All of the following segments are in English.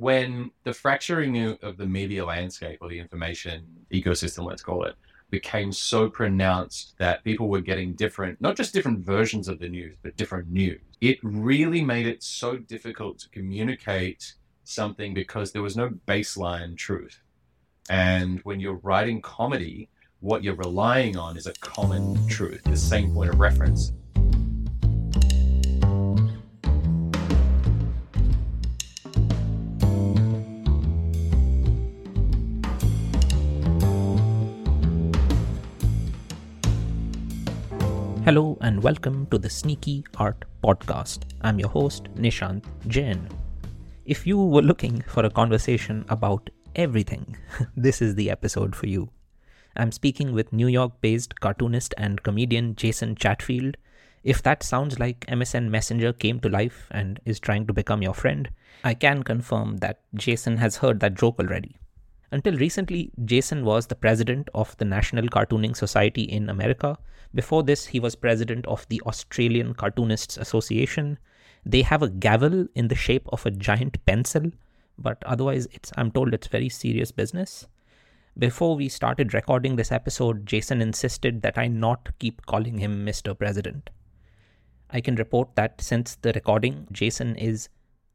when the fracturing of the media landscape or the information ecosystem, let's call it, became so pronounced that people were getting different, not just different versions of the news, but different news. It really made it so difficult to communicate something because there was no baseline truth. And when you're writing comedy, what you're relying on is a common truth, the same point of reference. Hello and welcome to the Sneaky Art Podcast. I'm your host, Nishant Jain. If you were looking for a conversation about everything, this is the episode for you. I'm speaking with New York based cartoonist and comedian Jason Chatfield. If that sounds like MSN Messenger came to life and is trying to become your friend, I can confirm that Jason has heard that joke already. Until recently, Jason was the president of the National Cartoonists Society in America. Before this, he was president of the Australian Cartoonists Association. They have a gavel in the shape of a giant pencil, but otherwise, it's I'm told it's very serious business. Before we started recording this episode, Jason insisted that I not keep calling him Mr. President. I can report that since the recording, Jason is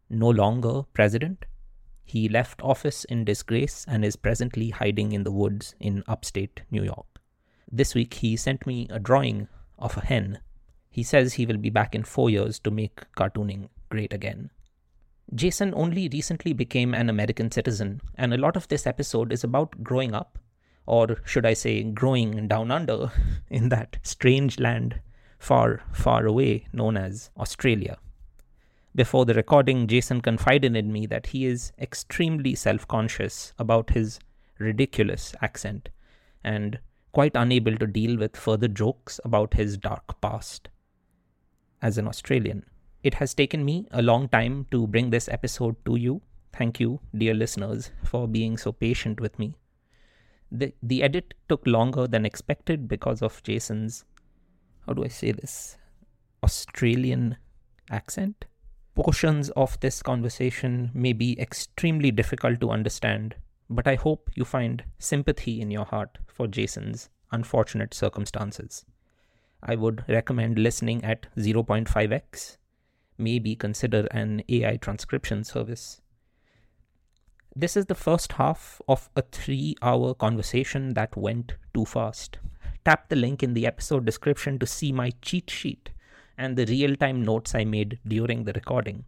no longer president he left office in disgrace and is presently hiding in the woods in upstate New York. This week he sent me a drawing of a hen. He says he will be back in four years to make cartooning great again. Jason only recently became an American citizen, and a lot of this episode is about growing up, or should I say, growing down under, in that strange land far, far away known as Australia. Before the recording, Jason confided in me that he is extremely self conscious about his ridiculous accent and quite unable to deal with further jokes about his dark past. As an Australian, it has taken me a long time to bring this episode to you. Thank you, dear listeners, for being so patient with me. The, the edit took longer than expected because of Jason's, how do I say this, Australian accent portions of this conversation may be extremely difficult to understand, but I hope you find sympathy in your heart for Jason's unfortunate circumstances. I would recommend listening at 0.5x, maybe consider an AI transcription service. This is the first half of a three hour conversation that went too fast. Tap the link in the episode description to see my cheat sheet and the real time notes I made during the recording.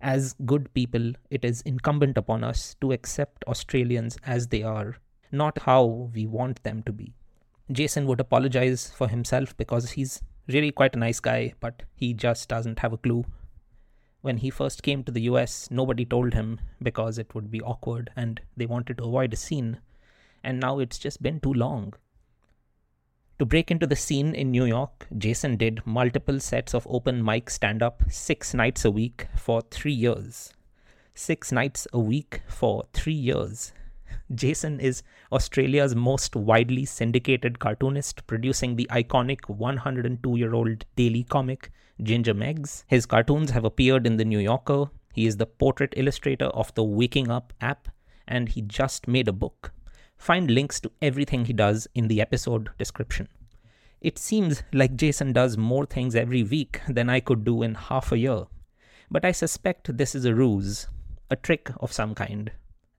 As good people, it is incumbent upon us to accept Australians as they are, not how we want them to be. Jason would apologize for himself because he's really quite a nice guy, but he just doesn't have a clue. When he first came to the US, nobody told him because it would be awkward and they wanted to avoid a scene. And now it's just been too long. To break into the scene in New York, Jason did multiple sets of open mic stand up six nights a week for three years. Six nights a week for three years. Jason is Australia's most widely syndicated cartoonist, producing the iconic 102 year old daily comic Ginger Meggs. His cartoons have appeared in The New Yorker. He is the portrait illustrator of the Waking Up app, and he just made a book Find links to everything he does in the episode description. It seems like Jason does more things every week than I could do in half a year, but I suspect this is a ruse, a trick of some kind,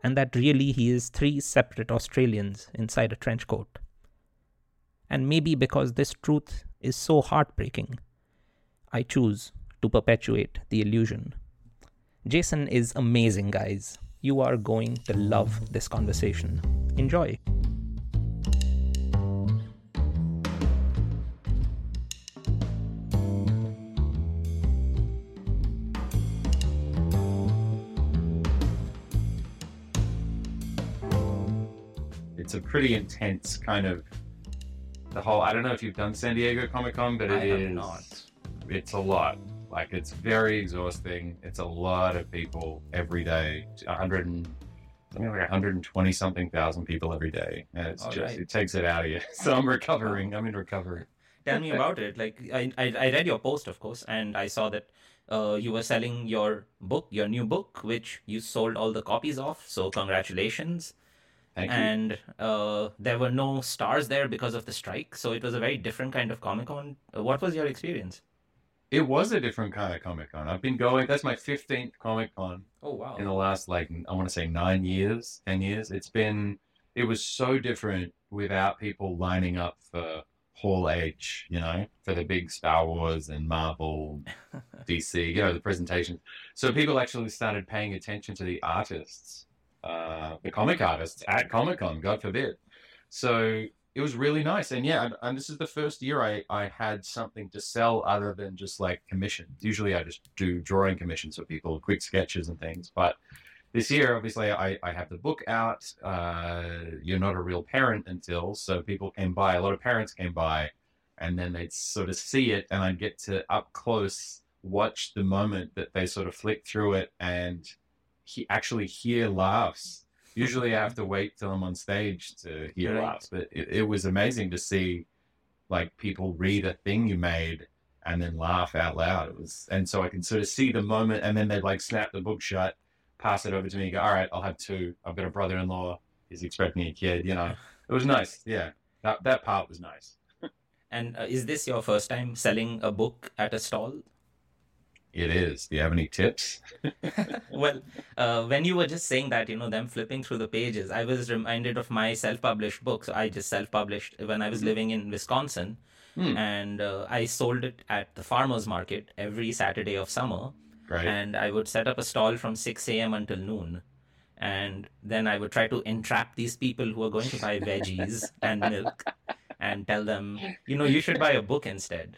and that really he is three separate Australians inside a trench coat. And maybe because this truth is so heartbreaking, I choose to perpetuate the illusion. Jason is amazing, guys. You are going to love this conversation. Enjoy. It's a pretty intense kind of the whole. I don't know if you've done San Diego Comic Con, but it I have is- not. It's a lot. Like it's very exhausting. It's a lot of people every day. A hundred and something like 120 something thousand people every day, and it's All just right. it takes it out of you. So I'm recovering. I'm in recovery. Tell me about it. Like I, I, I read your post, of course, and I saw that uh, you were selling your book, your new book, which you sold all the copies of. So congratulations. Thank you. and uh, there were no stars there because of the strike. So it was a very different kind of Comic Con. Uh, what was your experience? It was a different kind of Comic Con. I've been going. That's my fifteenth Comic Con Oh wow! in the last like I want to say nine years, ten years. It's been. It was so different without people lining up for Hall H. You know, for the big Star Wars and Marvel, DC. You know, the presentations. So people actually started paying attention to the artists, uh, the comic artists at Comic Con. God forbid. So it was really nice. And yeah, and, and this is the first year I, I had something to sell other than just like commissions. Usually I just do drawing commissions for people, quick sketches and things. But this year, obviously, I, I have the book out. Uh, You're not a real parent until, so people came by. A lot of parents came by, and then they'd sort of see it, and I'd get to up close watch the moment that they sort of flick through it and he actually hear laughs Usually I have to wait till I'm on stage to hear Right. laughs, but it, it was amazing to see like people read a thing you made and then laugh out loud. It was, and so I can sort of see the moment, and then they'd like snap the book shut, pass it over to me, go, "All right, I'll have two. I've got a brother-in-law. He's expecting a kid." You know, it was nice. Yeah, that that part was nice. And uh, is this your first time selling a book at a stall? It is. Do you have any tips? well, uh, when you were just saying that, you know, them flipping through the pages, I was reminded of my self-published book. So I just self-published when I was living in Wisconsin, Hmm. and uh, I sold it at the farmers market every Saturday of summer. Great. and I would set up a stall from 6 a.m. until noon. And then I would try to entrap these people who are going to buy veggies and milk and tell them, you know, you should buy a book instead.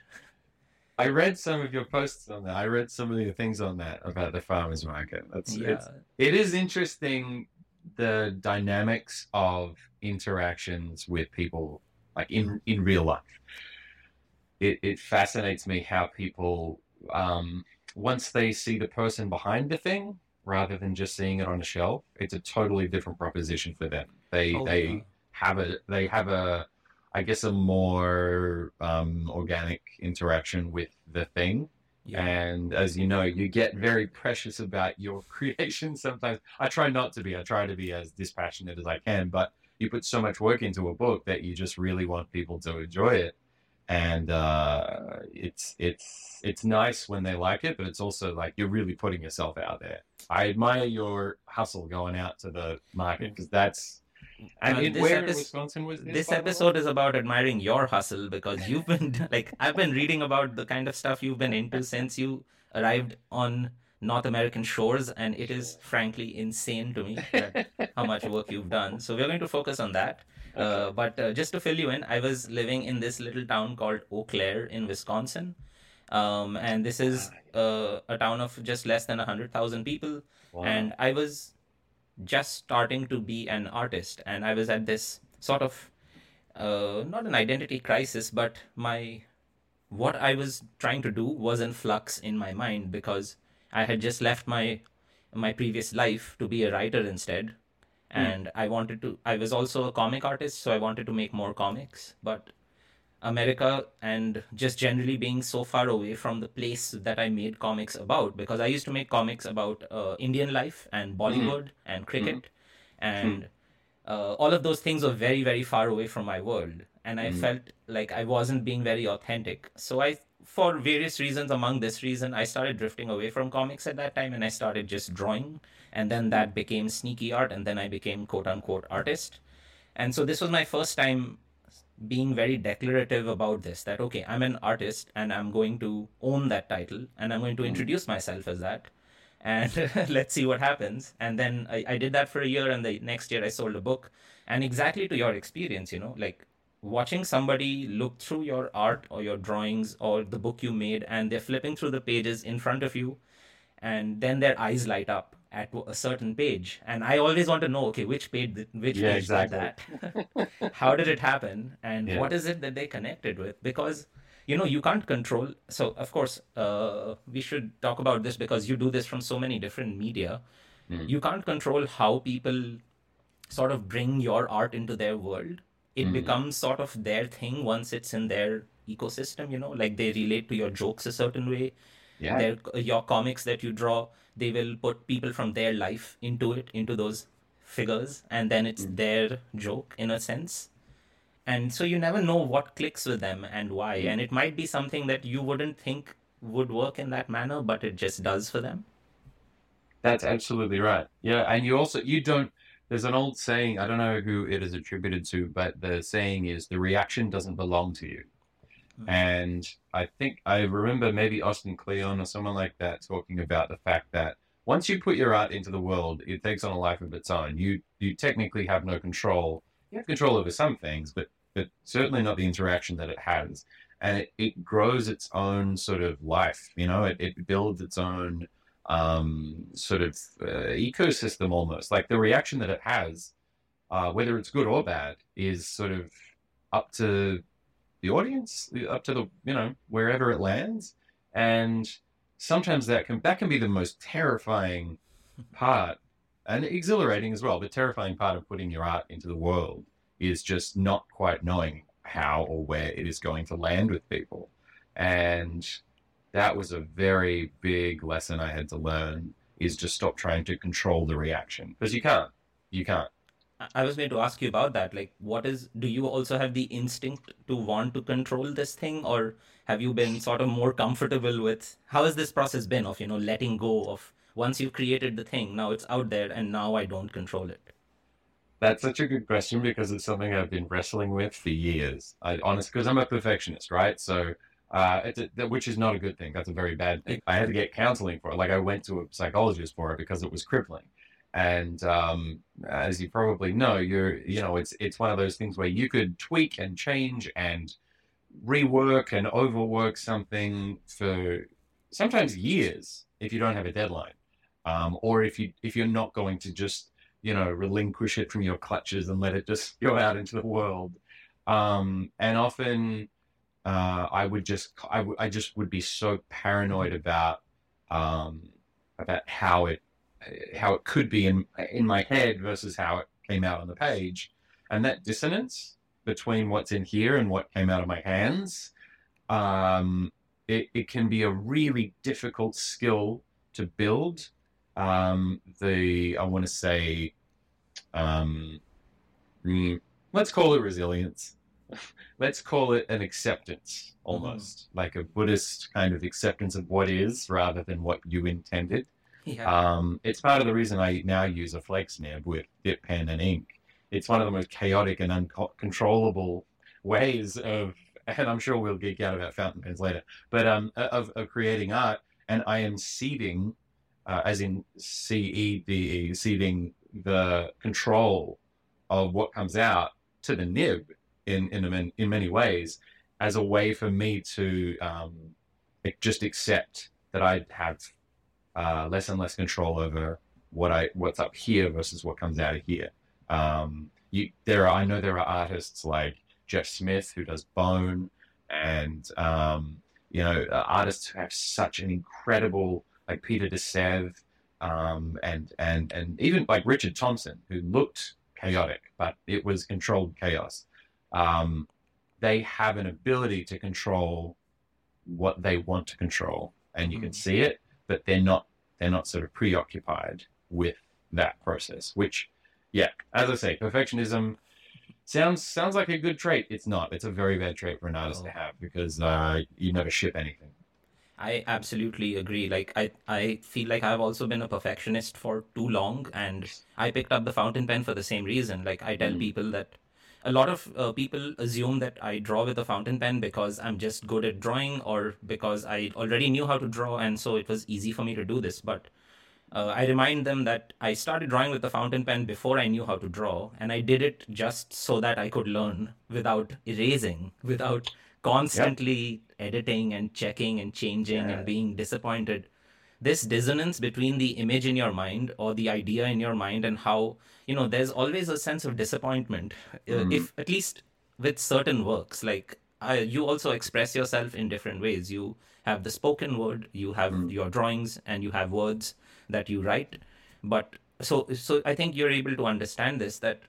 I read some of your posts on that. I read some of the things on that about the farmers market. That's Yeah. it's it is interesting the dynamics of interactions with people like in in real life. It it fascinates me how people um once they see the person behind the thing rather than just seeing it on a shelf, it's a totally different proposition for them. They Oh, they yeah. have a they have a I guess a more um, organic interaction with the thing. Yeah. And as you know, you get very precious about your creation sometimes. I try not to be, I try to be as dispassionate as I can, but you put so much work into a book that you just really want people to enjoy it. And uh, it's it's it's nice when they like it, but it's also like you're really putting yourself out there. I admire your hustle going out to the market because that's and mean, this where Wisconsin was this? This by the way? episode is about admiring your hustle because you've been like I've been reading about the kind of stuff you've been into since you arrived on North American shores, and it is frankly insane to me that how much work you've done. So we're going to focus on that. Uh, but uh, just to fill you in, I was living in this little town called Eau Claire in Wisconsin. Um, and this is uh, a town of just less than 100,000 people. Wow. And I was just starting to be an artist. And I was at this sort of, uh, not an identity crisis, but my, what I was trying to do was in flux in my mind because I had just left my, my previous life to be a writer instead and I wanted to. I was also a comic artist, so I wanted to make more comics. But America and just generally being so far away from the place that I made comics about, because I used to make comics about uh, Indian life and Bollywood mm-hmm. and cricket, mm-hmm. and hmm. uh, all of those things were very, very far away from my world, and I mm-hmm. felt like I wasn't being very authentic. So I, for various reasons, among this reason, I started drifting away from comics at that time, and I started just drawing, and then that became sneaky art, and then I became quote unquote artist, and so this was my first time being very declarative about this that okay i'm an artist and i'm going to own that title and i'm going to hmm. introduce myself as that and let's see what happens. And then I, I did that for a year and the next year i sold a book. And exactly to your experience you know like watching somebody look through your art or your drawings or the book you made and they're flipping through the pages in front of you and then their eyes light up at a certain page. And i always want to know okay which page did- which Yeah, page did that how did it happen? And Yeah. what is it that they connected with? Because you know you can't control so of course uh, we should talk about this because you do this from so many different media. You can't control how people sort of bring your art into their world. It becomes sort of their thing once it's in their ecosystem you know like they relate to your jokes a certain way. Yeah. Their, your comics that you draw, they will put people from their life into it, into those figures, and then it's hmm. their joke in a sense. And so you never know what clicks with them and why. Hmm. And it might be something that you wouldn't think would work in that manner, but it just does for them. That's absolutely right. Yeah, and you also you don't. There's an old saying. I don't know who it is attributed to, but the saying is the reaction doesn't belong to you. Mm. And I think I remember maybe Austin Kleon or someone like that talking about the fact that once you put your art into the world, it takes on a life of its own. You you technically have no control. You have control over some things, but but certainly not the interaction that it has. And it, it grows its own sort of life. You know, it, it builds its own um, sort of uh, ecosystem almost. Like the reaction that it has, uh, whether it's good or bad, is sort of up to the audience, uh, up to the you know wherever it lands, and sometimes that can that can be the most terrifying part and exhilarating as well. The terrifying part of putting your art into the world is just not quite knowing how or where it is going to land with people, and that was a very big lesson I had to learn. Is just stop trying to control the reaction because you can't. You can't. I was going to ask you about that. Like, what is, do you also have the instinct to want to control this thing, or have you been sort of more comfortable with how has this process been of, you know, letting go of once you've created the thing, now it's out there and now I don't control it? That's such a good question because it's something I've been wrestling with for years. I honestly, because I'm a perfectionist, right? So, uh, it's a, which is not a good thing. That's a very bad thing. I had to get counseling for it. Like I went to a psychologist for it because it was crippling. And um, as you probably know, you're you know it's it's one of those things where you could tweak and change and rework and overwork something for sometimes years if you don't have a deadline, um, or if you if you're not going to just you know relinquish it from your clutches and let it just go out into the world. Um, and often uh, I would just I, w- I just would be so paranoid about um, about how it how it could be in in my head versus how it came out on the page, and that dissonance between what's in here and what came out of my hands, um, it, it can be a really difficult skill to build. Um, the I want to say, um, mm, let's call it resilience. let's call it an acceptance almost mm-hmm. like a buddhist kind of acceptance of what is rather than what you intended Yeah. um, it's part of the reason I now use a flex nib with dip pen and ink. It's one of the most chaotic and uncontrollable ways of, and I'm sure we'll geek out about fountain pens later, but um, of, of creating art. And I am ceding, uh, as in C E D E, ceding the control of what comes out to the nib in in in many ways as a way for me to um, just accept that I have uh, less and less control over what I what's up here versus what comes out of here. Um, you, there are I know there are artists like Jeff Smith who does Bone, and um, you know uh, artists who have such an incredible like Peter de Sève, um, and and and even like Richard Thompson who looked chaotic, but it was controlled chaos. Um, they have an ability to control what they want to control, and you can see it but they're not they're not sort of preoccupied with that process. Which, yeah, as I say, perfectionism sounds sounds like a good trait. It's not. It's a very bad trait for an artist to have because uh, you never ship anything. I absolutely agree. Like I, I feel like I've also been a perfectionist for too long, and I picked up the fountain pen for the same reason. Like I tell Mm. people that a lot of uh, people assume that I draw with a fountain pen because I'm just good at drawing, or because I already knew how to draw, and so it was easy for me to do this. But uh, I remind them that I started drawing with the fountain pen before I knew how to draw, and I did it just so that I could learn without erasing, without constantly editing and checking and changing Yeah. and being disappointed. This dissonance between the image in your mind or the idea in your mind and how, you know, there's always a sense of disappointment. Mhm. If at least with certain works, like you also express yourself in different ways. You have the spoken word, you have Mm. your drawings, and you have words that you write. But so, so I think you're able to understand this that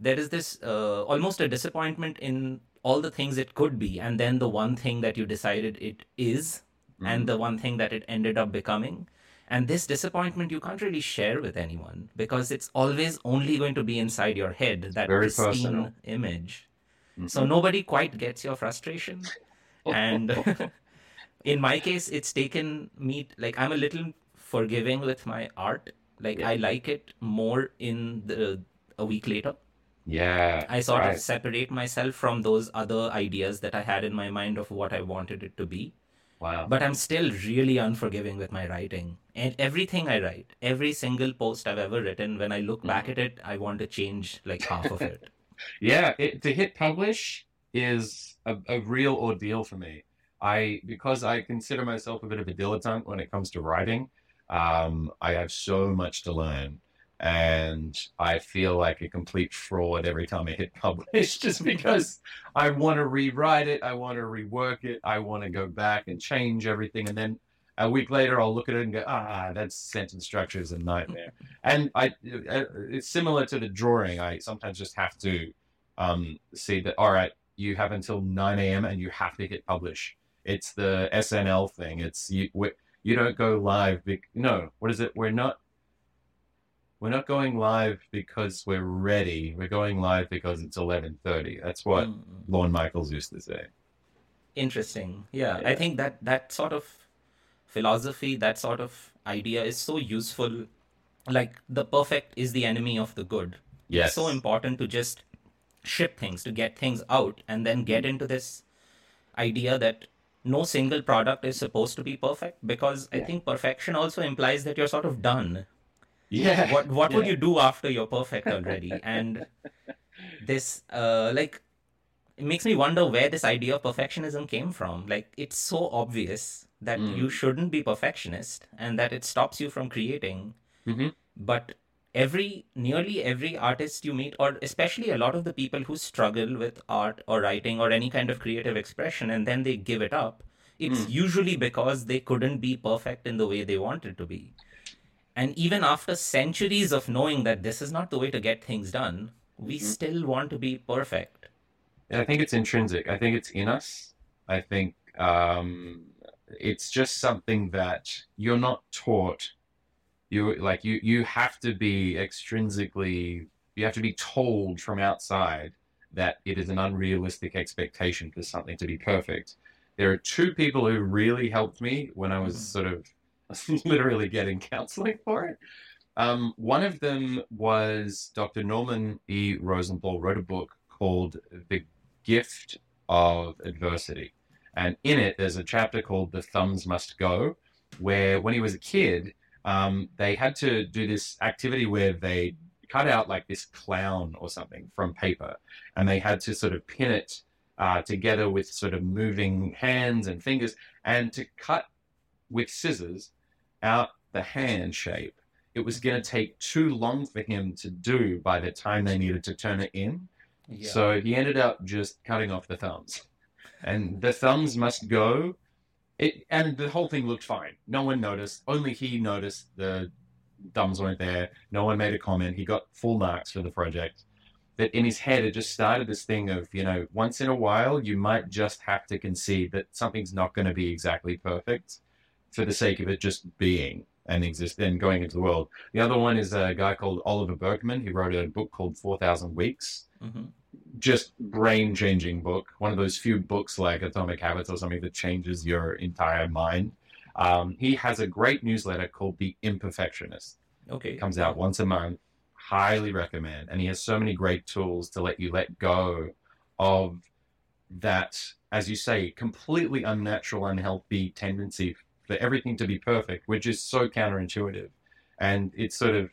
there is this uh, almost a disappointment in all the things it could be, and then the one thing that you decided it is and the one thing that it ended up becoming. And this disappointment you can't really share with anyone because it's always only going to be inside your head, that Very pristine personal. image. Mm-hmm. So nobody quite gets your frustration. And in my case, it's taken me, like, I'm a little forgiving with my art. Like, Yeah. I like it more in the a week later. Yeah. I sort right. of separate myself from those other ideas that I had in my mind of what I wanted it to be. Wow. But I'm still really unforgiving with my writing. And everything I write, every single post I've ever written, when I look back at it, I want to change like half of it. Yeah, it, to hit publish is a, a real ordeal for me. I because I consider myself a bit of a dilettante when it comes to writing. Um, I have so much to learn, and I feel like a complete fraud every time I hit publish, just because I want to rewrite it, I want to rework it, I want to go back and change everything, and then a week later I'll look at it and go, ah, that sentence structure is a nightmare. And I, uh, it's similar to the drawing. I sometimes just have to um, see that. All right, you have until 9 a.m. and you have to hit publish. It's the SNL thing. It's you. You don't go live. Be- no, what is it? We're not. We're not going live because we're ready. We're going live because it's 11:30. That's what Mm. Lorne Michaels used to say. Interesting. Yeah, I think that that sort of philosophy, that sort of idea is so useful. Like the perfect is the enemy of the good. Yes. It's so important to just ship things, to get things out, and then get into this idea that no single product is supposed to be perfect because I think perfection also implies that you're sort of done. Yeah. What what would you do after you're perfect already? And this uh like it makes me wonder where this idea of perfectionism came from. Like it's so obvious that Mm. you shouldn't be perfectionist and that it stops you from creating. Mhm. But every nearly every artist you meet or especially a lot of the people who struggle with art or writing or any kind of creative expression and then they give it up it's usually because they couldn't be perfect in the way they wanted to be and even after centuries of knowing that this is not the way to get things done we still want to be perfect I think it's intrinsic. I think it's in us. I think um, it's just something that you're not taught. You like you you have to be extrinsically. You have to be told from outside that it is an unrealistic expectation for something to be perfect. There are two people who really helped me when I was Mhm. sort of literally getting counseling for it. Um, one of them was Dr. Norman E. Rosenthal wrote a book called The Gift of Adversity. And in it, there's a chapter called The Thumbs Must Go, where when he was a kid, um, they had to do this activity where they cut out like this clown or something from paper, and they had to sort of pin it uh, together with sort of moving hands and fingers, and to cut with scissors out the hand shape. It was going to take too long for him to do by the time they needed to turn it in. yeah So he ended up just cutting off the thumbs. And the thumbs must go. It and the whole thing looked fine. No one noticed. Only he noticed the thumbs weren't there. No one made a comment. He got full marks for the project. But in his head, it just started this thing of, you know, once in a while, you might just have to concede that something's not going to be exactly perfect for the sake of it just being and exist and going into the world. The other one is a guy called Oliver Burkeman. He wrote a book called 4,000 Weeks hmm just brain changing book. One of those few books like Atomic Habits or something that changes your entire mind. Um, he has a great newsletter called The Imperfectionist. okay It comes out once a month. Highly recommend. And he has so many great tools to let you let go of that, as you say, completely unnatural, unhealthy tendency for everything to be perfect, which is so counterintuitive. And it's sort of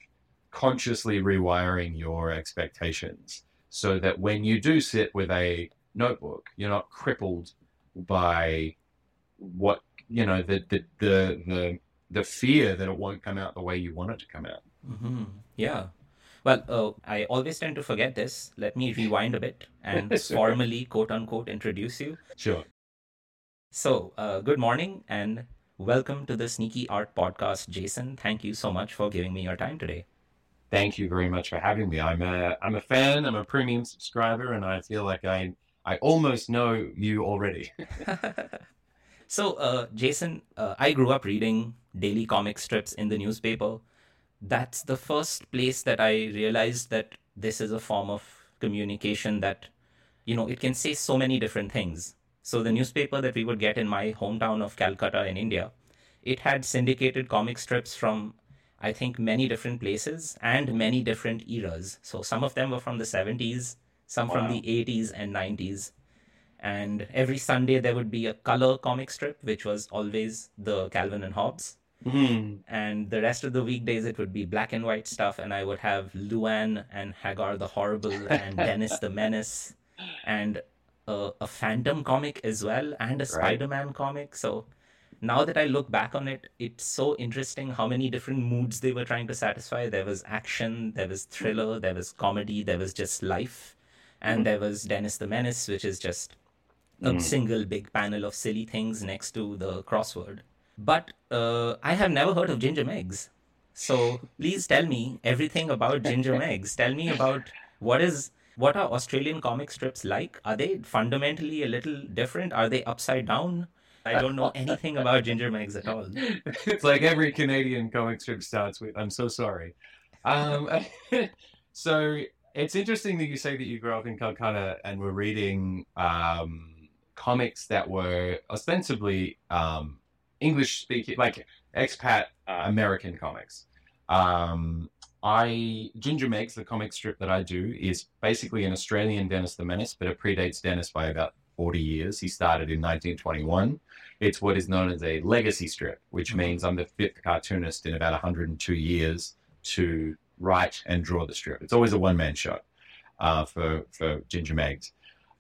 consciously rewiring your expectations so that when you do sit with a notebook, you're not crippled by what you know the the the the, the fear that it won't come out the way you want it to come out. hmm Yeah. Well, uh, I always tend to forget this. Let me rewind a bit and Sure. formally, quote unquote, introduce you. Sure. So, uh, good morning and welcome to the Sneaky Art Podcast, Jason. Thank you so much for giving me your time today. Thank you very much for having me. I'm a I'm a fan. I'm a premium subscriber, and I feel like I I almost know you already. So, uh, Jason, uh, I grew up reading daily comic strips in the newspaper. That's the first place that I realized that this is a form of communication that, you know, it can say so many different things. So, the newspaper that we would get in my hometown of Calcutta in India, it had syndicated comic strips from, I think, many different places and many different eras. So, some of them were from the 70s, some wow. from the 80s and 90s and every Sunday there would be a color comic strip, which was always the Calvin and Hobbes. Mm-hmm. And the rest of the weekdays it would be black and white stuff, and I would have Luann and Hagar the Horrible and Dennis the Menace, and a, a Phantom comic as well, and a Spider-Man comic. So now that I look back on it, it's so interesting how many different moods they were trying to satisfy. There was action, there was thriller, there was comedy, there was just life, and mm-hmm. there was Dennis the Menace, which is just a mm. single big panel of silly things next to the crossword. But uh, I have never heard of Ginger Meggs. So please tell me everything about Ginger Meggs. Tell me about what is what are Australian comic strips like? Are they fundamentally a little different? Are they upside down? I don't know anything about Ginger Meggs at all. It's like every Canadian comic strip starts with "I'm so sorry." Um, so it's interesting that you say that you grew up in Calcutta and were reading um, comics that were ostensibly um, English speaking, like expat uh, American comics. Um, I Ginger Meggs, the comic strip that I do, is basically an Australian Dennis the Menace, but it predates Dennis by about 40 years. He started in 1921. It's what is known as a legacy strip, which mm-hmm. means I'm the fifth cartoonist in about 102 years to write and draw the strip. It's always a one man show uh, for for Ginger Meggs.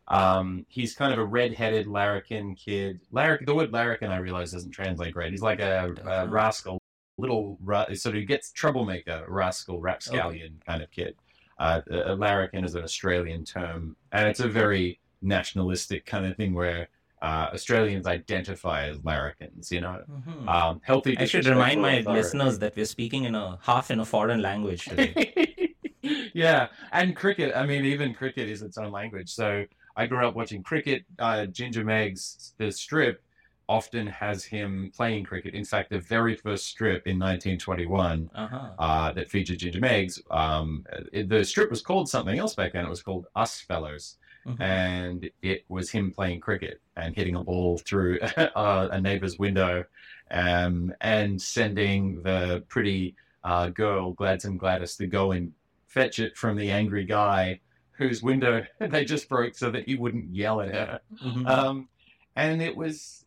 Um, he's kind of a red-headed larrikin kid. Larrikin, the word larrikin, I realize, doesn't translate great. He's like a, a uh-huh. rascal, little sort of gets troublemaker, rascal, rapscallion kind of kid. Uh, a larrikin is an Australian term, and it's a very nationalistic kind of thing where uh, Australians identify as larrikins, you know. Mm-hmm. Um, healthy. I should remind my authority. listeners that we're speaking in a half in a foreign language today. yeah, and cricket. I mean, even cricket is its own language. So I grew up watching cricket. Uh, Ginger Meggs, the strip, often has him playing cricket. In fact, the very first strip in 1921 uh-huh. uh, that featured Ginger Meggs, um, it, the strip was called something else back then. It was called Us Fellows. Mm-hmm. And it was him playing cricket and hitting a ball through uh, a neighbor's window um, and sending the pretty uh, girl, Gladson Gladys, to go and fetch it from the angry guy whose window they just broke so that he wouldn't yell at her. Mm-hmm. Um, and it was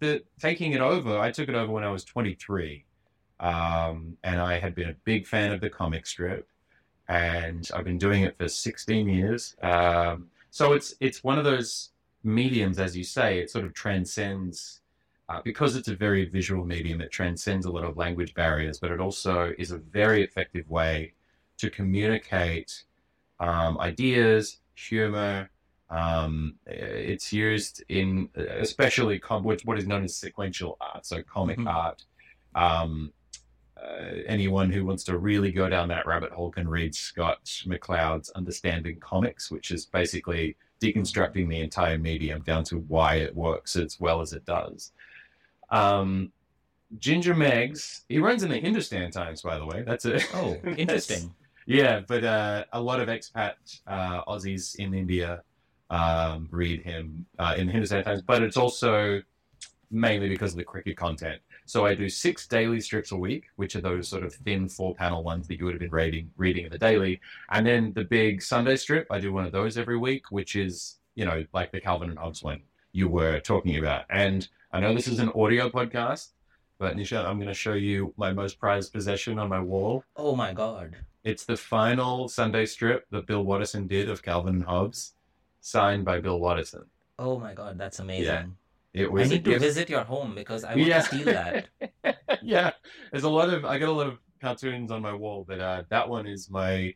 the taking it over. I took it over when I was 23, um, and I had been a big fan of the comic strip, and I've been doing it for 16 years. Um, so it's it's one of those mediums, as you say, it sort of transcends. Uh, because it's a very visual medium, it transcends a lot of language barriers, but it also is a very effective way to communicate um, ideas, humor. Um, it's used in especially com- what is known as sequential art, so comic mm-hmm. art. Um, uh, anyone who wants to really go down that rabbit hole can read Scott McCloud's Understanding Comics, which is basically deconstructing the entire medium down to why it works as well as it does. Um, Ginger Meggs, he runs in the Hindustan Times, by the way. That's a oh, interesting. Yeah, but uh, a lot of expat uh, Aussies in India um, read him uh, in the Hindustan Times, but it's also mainly because of the cricket content. So I do six daily strips a week, which are those sort of thin four panel ones that you would have been reading reading in the daily, and then the big Sunday strip. I do one of those every week, which is you know like the Calvin and Hobbes one you were talking about. And I know this is an audio podcast, but Nisha, I'm going to show you my most prized possession on my wall. Oh my god! It's the final Sunday strip that Bill Watterson did of Calvin and Hobbes, signed by Bill Watterson. Oh my god, that's amazing. Yeah. It was I need to gift. visit your home because I want yeah. to steal that. yeah, there's a lot of I got a lot of cartoons on my wall, but uh, that one is my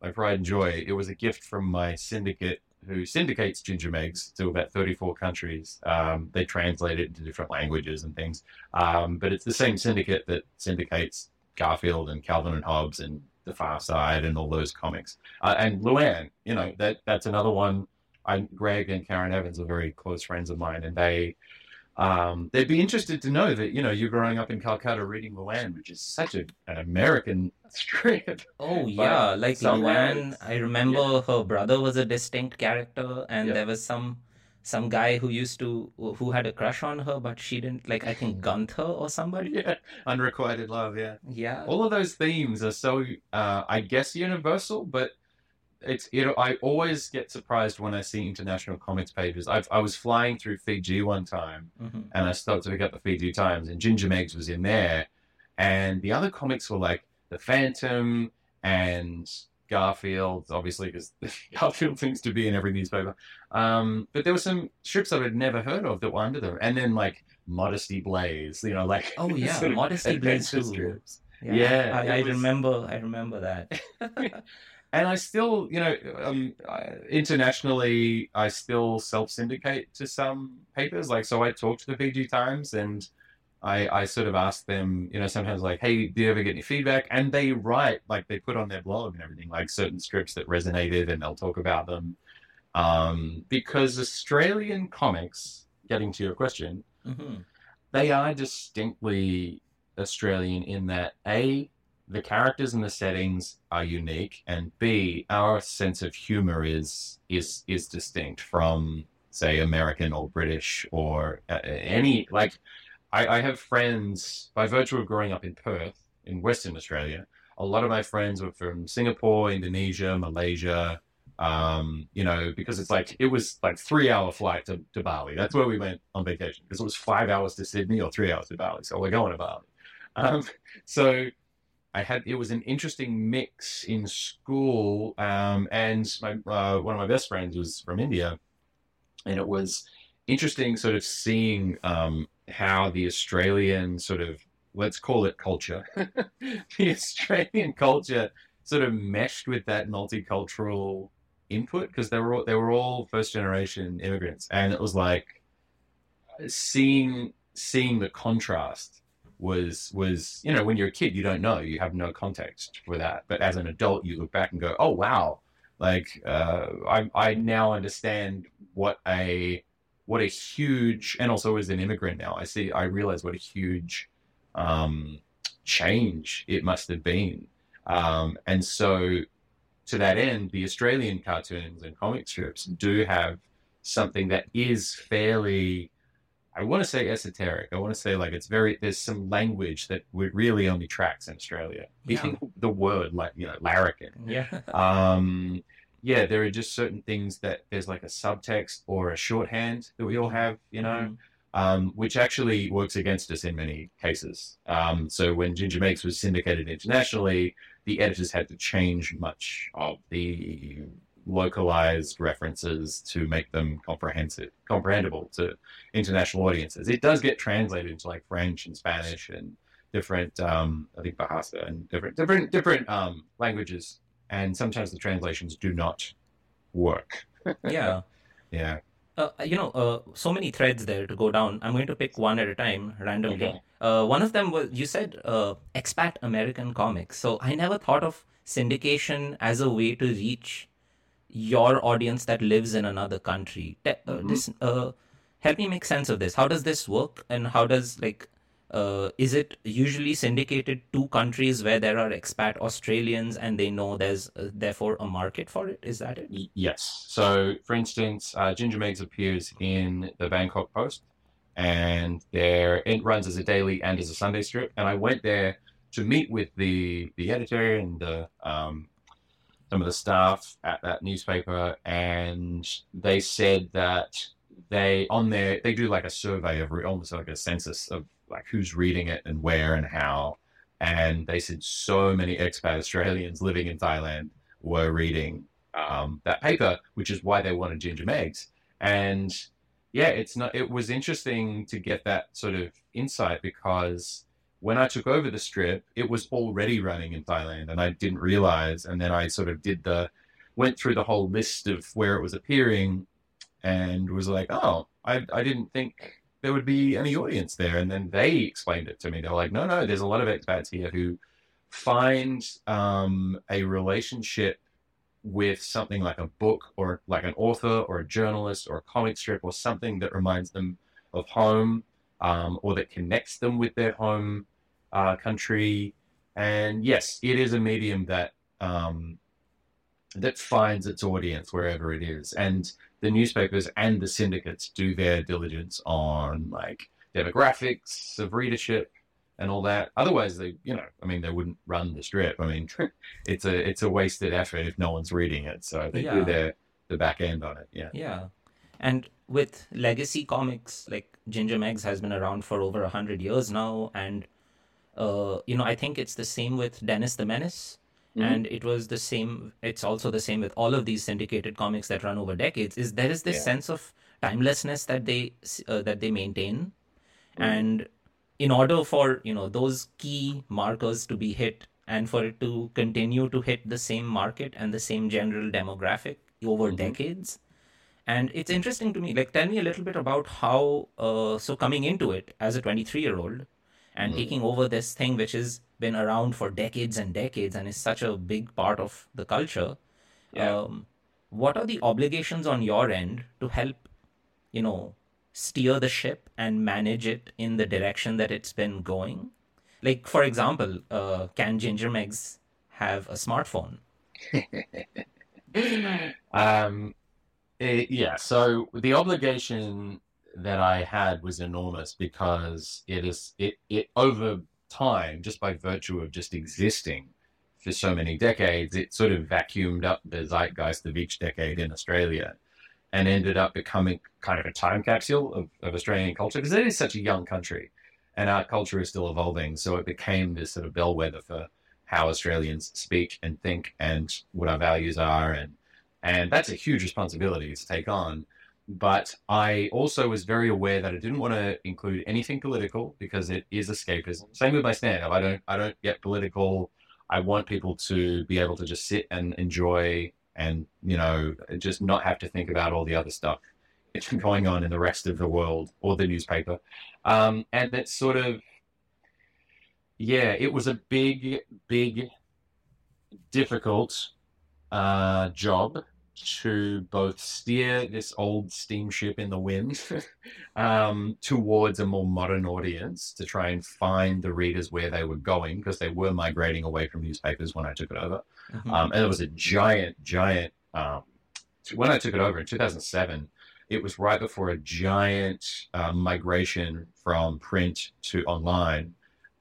my pride and joy. It was a gift from my syndicate who syndicates Ginger Meggs to about 34 countries. Um, they translate it into different languages and things, um, but it's the same syndicate that syndicates Garfield and Calvin and Hobbes and the Far Side and all those comics. Uh, and Luann, you know, that that's another one. I, Greg and Karen Evans are very close friends of mine, and they um, they'd be interested to know that you know you're growing up in Calcutta reading Luann, which is such a, an American strip. Oh yeah, like somewhere Luann. it's- I remember her brother was a distinct character, and Yeah. there was some some guy who used to who had a crush on her, but she didn't. Like I think Gunther or somebody. yeah, unrequited love. Yeah, Yeah. all of those themes are so, uh, I guess, universal, but. It's you know I always get surprised when I see international comics pages. I've, I was flying through Fiji one time, Mhm. and I stopped to pick up the Fiji Times, and Ginger Meggs was in there, and the other comics were like the Phantom and Garfield, obviously because Garfield seems to be in every newspaper. Um, but there were some strips that I'd never heard of that were under them, and then like Modesty Blaise, you know, like Oh, yeah, Modesty Blaise too. strips. Yeah, Yeah, I, I was- remember. I remember that. and I still, you know, um, I- internationally, I still self syndicate to some papers. Like, so I talk to the Fiji Times and I, I sort of ask them, you know, sometimes like, hey, do you ever get any feedback? And they write, like, they put on their blog and everything, like certain scripts that resonated and they'll talk about them. Um, because Australian comics, getting to your question, hmm they are distinctly Australian in that A, the characters and the settings are unique, and B, our sense of humor is is is distinct from say American or British or uh, any like. I, I have friends by virtue of growing up in Perth in Western Australia. A lot of my friends were from Singapore, Indonesia, Malaysia. Um, you know, because it's like it was like three hour flight to, to Bali. That's where we went on vacation because it was five hours to Sydney or three hours to Bali. So we're going to Bali. Um, so I had it was an interesting mix in school, um, and my uh, one of my best friends was from India, and it was interesting sort of seeing um, how the Australian sort of let's call it culture, the Australian culture sort of meshed with that multicultural input because they were all, they were all first generation immigrants, and it was like seeing seeing the contrast was was you know when you're a kid you don't know. You have no context for that. But as an adult you look back and go oh wow. Like uh, I I now understand what a what a huge and also as an immigrant now I see I realize what a huge um, change it must have been. Um, and so to that end the Australian cartoons and comic strips do have something that is fairly I want to say esoteric. I want to say like it's very there's some language that we- really only tracks in Australia. Yeah. Even the word like you know larrikin. Yeah. Um, yeah, there are just certain things that there's like a subtext or a shorthand that we all have, you know, Mhm. um, which actually works against us in many cases. Um, so when Ginger Meggs was syndicated internationally, the editors had to change much of the localized references to make them comprehensive, comprehensible to international audiences. It does get translated into like French and Spanish and different, um, I think Bahasa and different, different, different um, languages. And sometimes the translations do not work. yeah. Yeah. Uh, you know, uh, so many threads there to go down. I'm going to pick one at a time randomly. Okay. Uh, one of them was you said uh, expat American comics. So I never thought of syndication as a way to reach your audience that lives in another country. Te- uh, Mhm. This uh, help me make sense of this. How does this work, and how does like uh, is it usually syndicated to countries where there are expat Australians and they know there's uh, therefore a market for it? Is that it? Yes. So, for instance, uh, Ginger Meggs appears in the Bangkok Post, and there it runs as a daily and as a Sunday strip. And I went there to meet with the the editor and the um, some of the staff at that newspaper, and they said that they on there they do like a survey of almost like a census of like who's reading it and where and how. And they said so many expat Australians living in Thailand were reading um, that paper, which is why they wanted Ginger Meggs. And yeah, it's not. It was interesting to get that sort of insight because when I took over the strip, it was already running in Thailand, and I didn't realize. And then I sort of did the went through the whole list of where it was appearing, and was like, oh, I I didn't think there would be any audience there. And then they explained it to me. They're like, no, no, there's a lot of expats here who find um, a relationship with something like a book or like an author or a journalist or a comic strip or something that reminds them of home um, or that connects them with their home uh, country. And yes, it is a medium that um, that finds its audience wherever it is. And the newspapers and the syndicates do their diligence on like demographics of readership and all that. Otherwise, they, you know, I mean, they wouldn't run the strip. I mean, it's a it's a wasted effort if no one's reading it. So they Yeah. do their the back end on it. Yeah. Yeah. And with legacy comics, like Ginger Meggs has been around for over a hundred years now, and uh, you know, I think it's the same with Dennis the Menace, and it was the same. It's also the same with all of these syndicated comics that run over decades. Is there is this Yeah. sense of timelessness that they uh, that they maintain, and in order for you know those key markers to be hit and for it to continue to hit the same market and the same general demographic over Mhm. decades and it's interesting to me like tell me a little bit about how uh, so coming into it as a 23 year old and Mhm. taking over this thing which has been around for decades and decades and is such a big part of the culture Yeah. um, what are the obligations on your end to help you know steer the ship and manage it in the direction that it's been going like for example uh, can Ginger Meggs have a smartphone um, eh, yeah. So the obligation that I had was enormous because it is it it over time, just by virtue of just existing for so many decades, it sort of vacuumed up the zeitgeist of each decade in Australia, and ended up becoming kind of a time capsule of, of Australian culture because it is such a young country, and our culture is still evolving. So it became this sort of bellwether for how Australians speak and think and what our values are and and that's a huge responsibility to take on. But I also was very aware that I didn't want to include anything political because it is escapism. Same with my stand-up. I don't I don't get political. I want people to be able to just sit and enjoy and you know just not have to think about all the other stuff that's going on in the rest of the world or the newspaper. Um, and it's sort of yeah, it was a big, big, difficult uh, job to both steer this old steamship in the wind um, towards a more modern audience to try and find the readers where they were going because they were migrating away from newspapers when I took it over. Mhm. Um, and it was a giant, giant. Um, when I took it over in 2007, it was right before a giant uh, migration from print to online,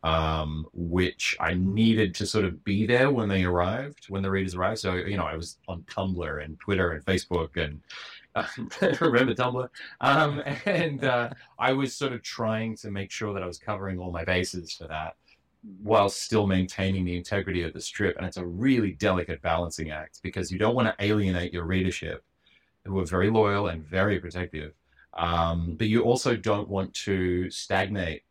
um, which I needed to sort of be there when they arrived, when the readers arrived. So, you know, I was on Tumblr and Twitter and Facebook and uh, remember Tumblr? Um, and uh, I was sort of trying to make sure that I was covering all my bases for that while still maintaining the integrity of the strip. And it's a really delicate balancing act because you don't want to alienate your readership, who are very loyal and very protective. Um, but you also don't want to stagnate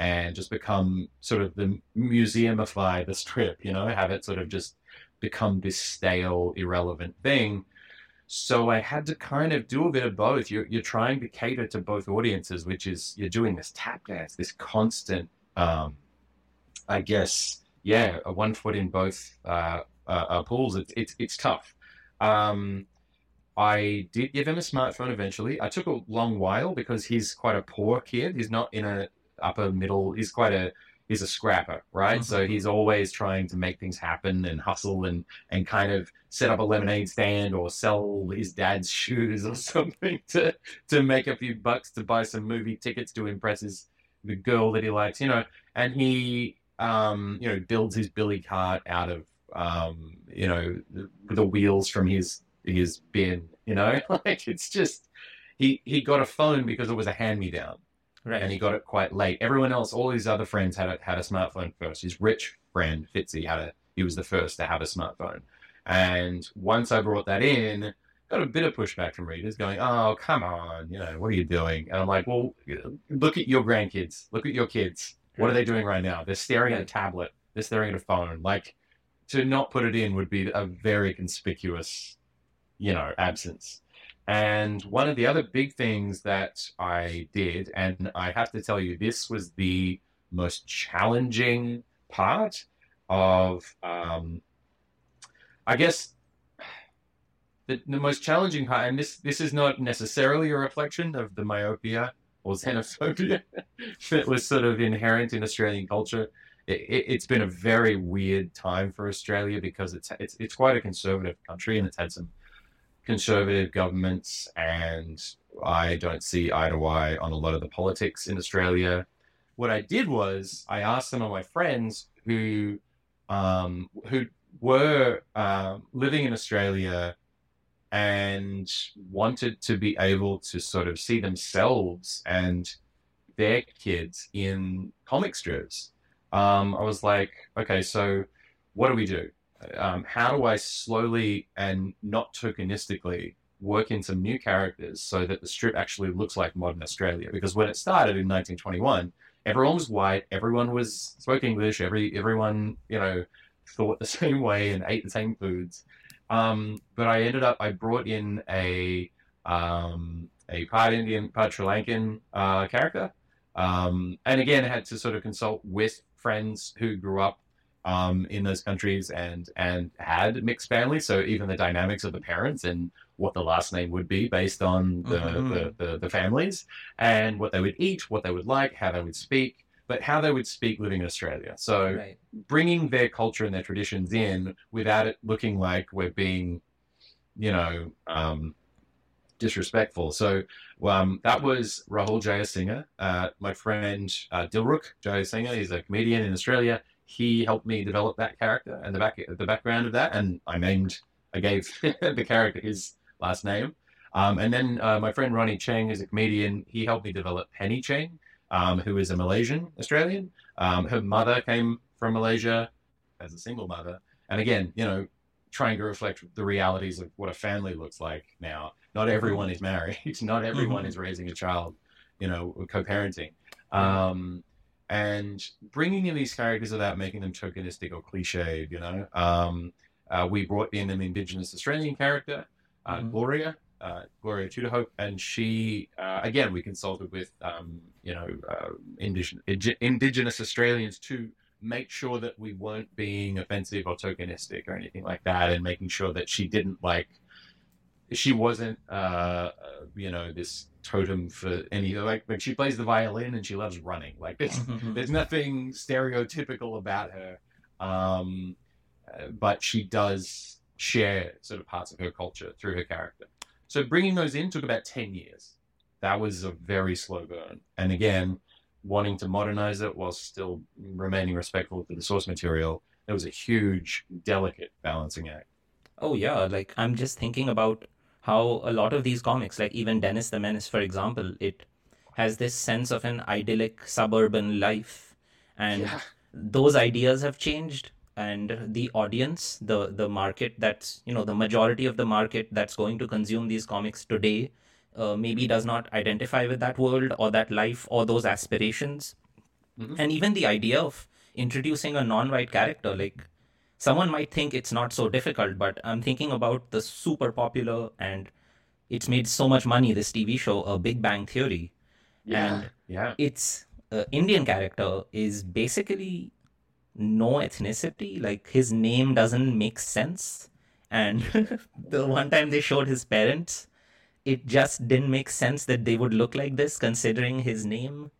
and just become sort of the museumify this trip, you know, have it sort of just become this stale, irrelevant thing. So I had to kind of do a bit of both. You're, you're trying to cater to both audiences, which is you're doing this tap dance, this constant, um, I guess, yeah, a one foot in both uh, uh, uh, pools. It's it's it's tough. Um, I did give him a smartphone eventually. I took a long while because he's quite a poor kid. He's not in a upper middle. He's quite a he's a scrapper, right? So he's always trying to make things happen and hustle and and kind of set up a lemonade stand or sell his dad's shoes or something to to make a few bucks to buy some movie tickets to impress his the girl that he likes, you know. And he um, you know, builds his billy cart out of um, you know, the, the wheels from his his bin, you know? like it's just he he got a phone because it was a hand me down right and he got it quite late. Everyone else, all his other friends had a, had a smartphone first. His rich friend Fitzy had a he was the first to have a smartphone. And once I brought that in, got a bit of pushback from readers going, "Oh, come on, you know, what are you doing?" And I'm like, "Well, look at your grandkids. Look at your kids. What are they doing right now? They're staring at a tablet. They're staring at a phone. Like to not put it in would be a very conspicuous, you know, absence." And one of the other big things that I did, and I have to tell you, this was the most challenging part of, um, I guess, the, the most challenging part, and this, this is not necessarily a reflection of the myopia or xenophobia that was sort of inherent in Australian culture. It, has it, been a very weird time for Australia because it's, it's it's quite a conservative country and it's had some conservative governments, and I don't see eye to eye on a lot of the politics in Australia. What I did was I asked some of my friends who um, who were uh, living in Australia and wanted to be able to sort of see themselves and their kids in comic strips. Um, I was like, okay, so what do we do? Um, how do I slowly and not tokenistically work in some new characters so that the strip actually looks like modern Australia? Because when it started in 1921, everyone was white, everyone was spoke English, every everyone you know thought the same way and ate the same foods. Um, but I ended up I brought in a um, a part Indian, part Sri Lankan uh, character, um, and again had to sort of consult with friends who grew up um, in those countries and and had mixed families. So even the dynamics of the parents and what the last name would be based on the, mm-hmm. the, the, the, families and what they would eat, what they would like, how they would speak, but how they would speak living in Australia. So right. bringing their culture and their traditions in without it looking like we're being, you know, um, disrespectful. So um, that was Rahul Jayasinghe, uh, my friend uh, Dilruk Jayasinghe. He's a comedian in Australia he helped me develop that character and the back the background of that, and I named I gave the character his last name. Um, and then uh, my friend Ronny Chieng is a comedian. He helped me develop Penny Cheng, um, who is a Malaysian Australian. Um, her mother came from Malaysia as a single mother, and again, you know, trying to reflect the realities of what a family looks like now. Not everyone is married. Not everyone mm-hmm. is raising a child. You know, co-parenting. Um, and bringing in these characters without making them tokenistic or cliched, you know. Um, uh, we brought in an Indigenous Australian character, uh, mm-hmm. Gloria, uh, Gloria Tudorhope, and she, uh, again, we consulted with, um, you know, uh, indigenous, indigenous Australians to make sure that we weren't being offensive or tokenistic or anything like that, and making sure that she didn't like, she wasn't, uh, you know, this totem for any like like she plays the violin and she loves running. Like there's, there's nothing stereotypical about her um, uh, but she does share sort of parts of her culture through her character. So bringing those in took about 10 years. That was a very slow burn. And again wanting to modernize it while still remaining respectful to the source material it was a huge delicate balancing act. Oh yeah like i'm just thinking about how a lot of these comics, like even Dennis the Menace, for example, it has this sense of an idyllic suburban life. And yeah. those ideas have changed. And the audience, the the market that's you know the majority of the market that's going to consume these comics today, uh, maybe does not identify with that world or that life or those aspirations. Mm-hmm. And even the idea of introducing a non-white character, like someone might think it's not so difficult, but I'm thinking about the super popular and it's made so much money, this TV show, A Big Bang Theory. Yeah. And yeah. its uh, Indian character is basically no ethnicity. Like his name doesn't make sense. And the one time they showed his parents, it just didn't make sense that they would look like this considering his name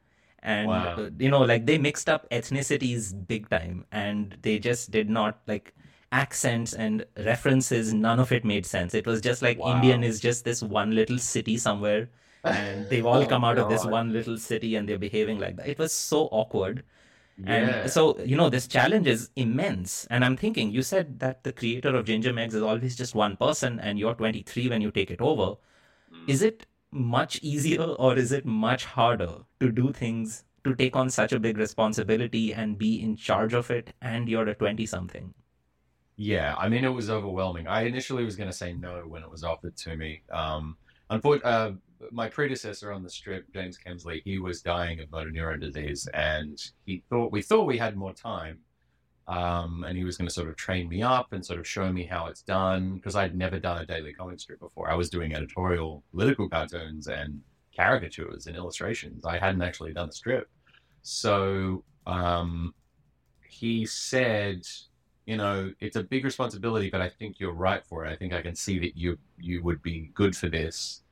and wow. uh, you know like they mixed up ethnicities big time and they just did not like accents and references none of it made sense it was just like wow. indian is just this one little city somewhere and they've all oh, come out God. of this one little city and they're behaving like that it was so awkward yeah. and so you know this challenge is immense and i'm thinking you said that the creator of Ginger Meggs is always just one person and you're 23 when you take it over mm. is it much easier or is it much harder to do things to take on such a big responsibility and be in charge of it and you're a 20 something yeah i mean it was overwhelming. I initially was going to say no when it was offered to me. Um unfortunately uh, my predecessor on the strip james kemsley he was dying of motor neuron disease and he thought we thought we had more time um, and he was going to sort of train me up and sort of show me how it's done because I'd never done a daily comic strip before. I was doing editorial political cartoons and caricatures and illustrations. I hadn't actually done the strip. So um, he said, you know, it's a big responsibility, but I think you're right for it. I think I can see that you you would be good for this.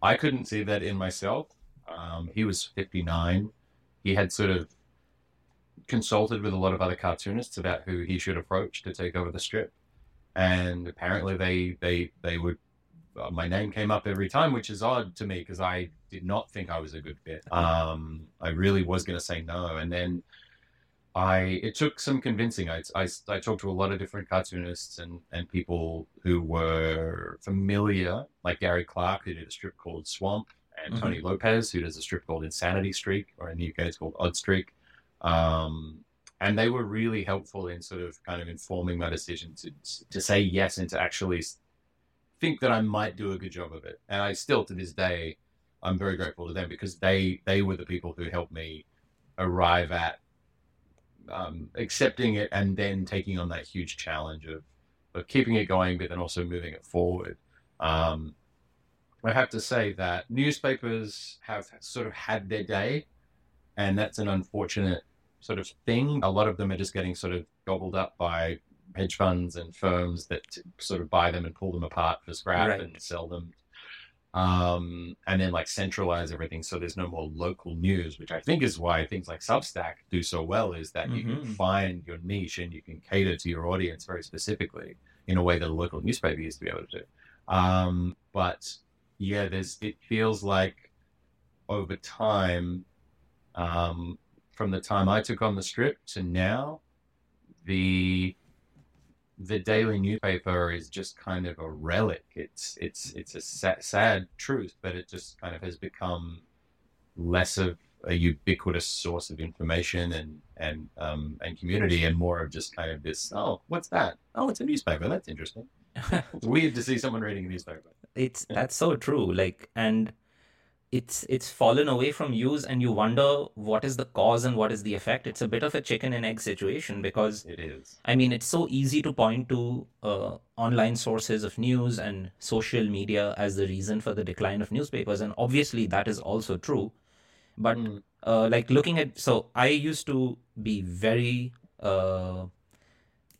I couldn't see that in myself. Um, he was 59. He had sort of consulted with a lot of other cartoonists about who he should approach to take over the strip, and apparently they they they would. Uh, my name came up every time, which is odd to me because I did not think I was a good fit. Um, I really was going to say no, and then I it took some convincing. I, I, I talked to a lot of different cartoonists and, and people who were familiar, like Gary Clark, who did a strip called Swamp, and Mhm. Tony Lopes, who does a strip called Insanity Streak, or in the UK it's called Odd Streak. Um, and they were really helpful in sort of kind of informing my decision to to say yes and to actually think that I might do a good job of it. And I still, to this day, I'm very grateful to them because they they were the people who helped me arrive at um, accepting it and then taking on that huge challenge of of keeping it going, but then also moving it forward. Um, I have to say that newspapers have sort of had their day, and that's an unfortunate sort of thing. A lot of them are just getting sort of gobbled up by hedge funds and firms that sort of buy them and pull them apart for scrap Right. and sell them. Um, and then like centralize everything so there's no more local news, which I think is why things like Substack do so well, is that you can Mhm. find your niche and you can cater to your audience very specifically in a way that a local newspaper used to be able to do. Um, but yeah, there's it feels like over time, um, from the time I took on the strip to now, the the daily newspaper is just kind of a relic. It's it's it's a sa- sad truth, but it just kind of has become less of a ubiquitous source of information and and um, and community, and more of just kind of this. Oh, what's that? Oh, it's a newspaper. That's interesting. It's weird to see someone reading a newspaper. it's that's so true like and it's it's fallen away from use and you wonder what is the cause and what is the effect it's a bit of a chicken and egg situation because It is. I mean, it's so easy to point to uh, online sources of news and social media as the reason for the decline of newspapers, and obviously that is also true. But Mm. uh, like looking at, so I used to be very uh,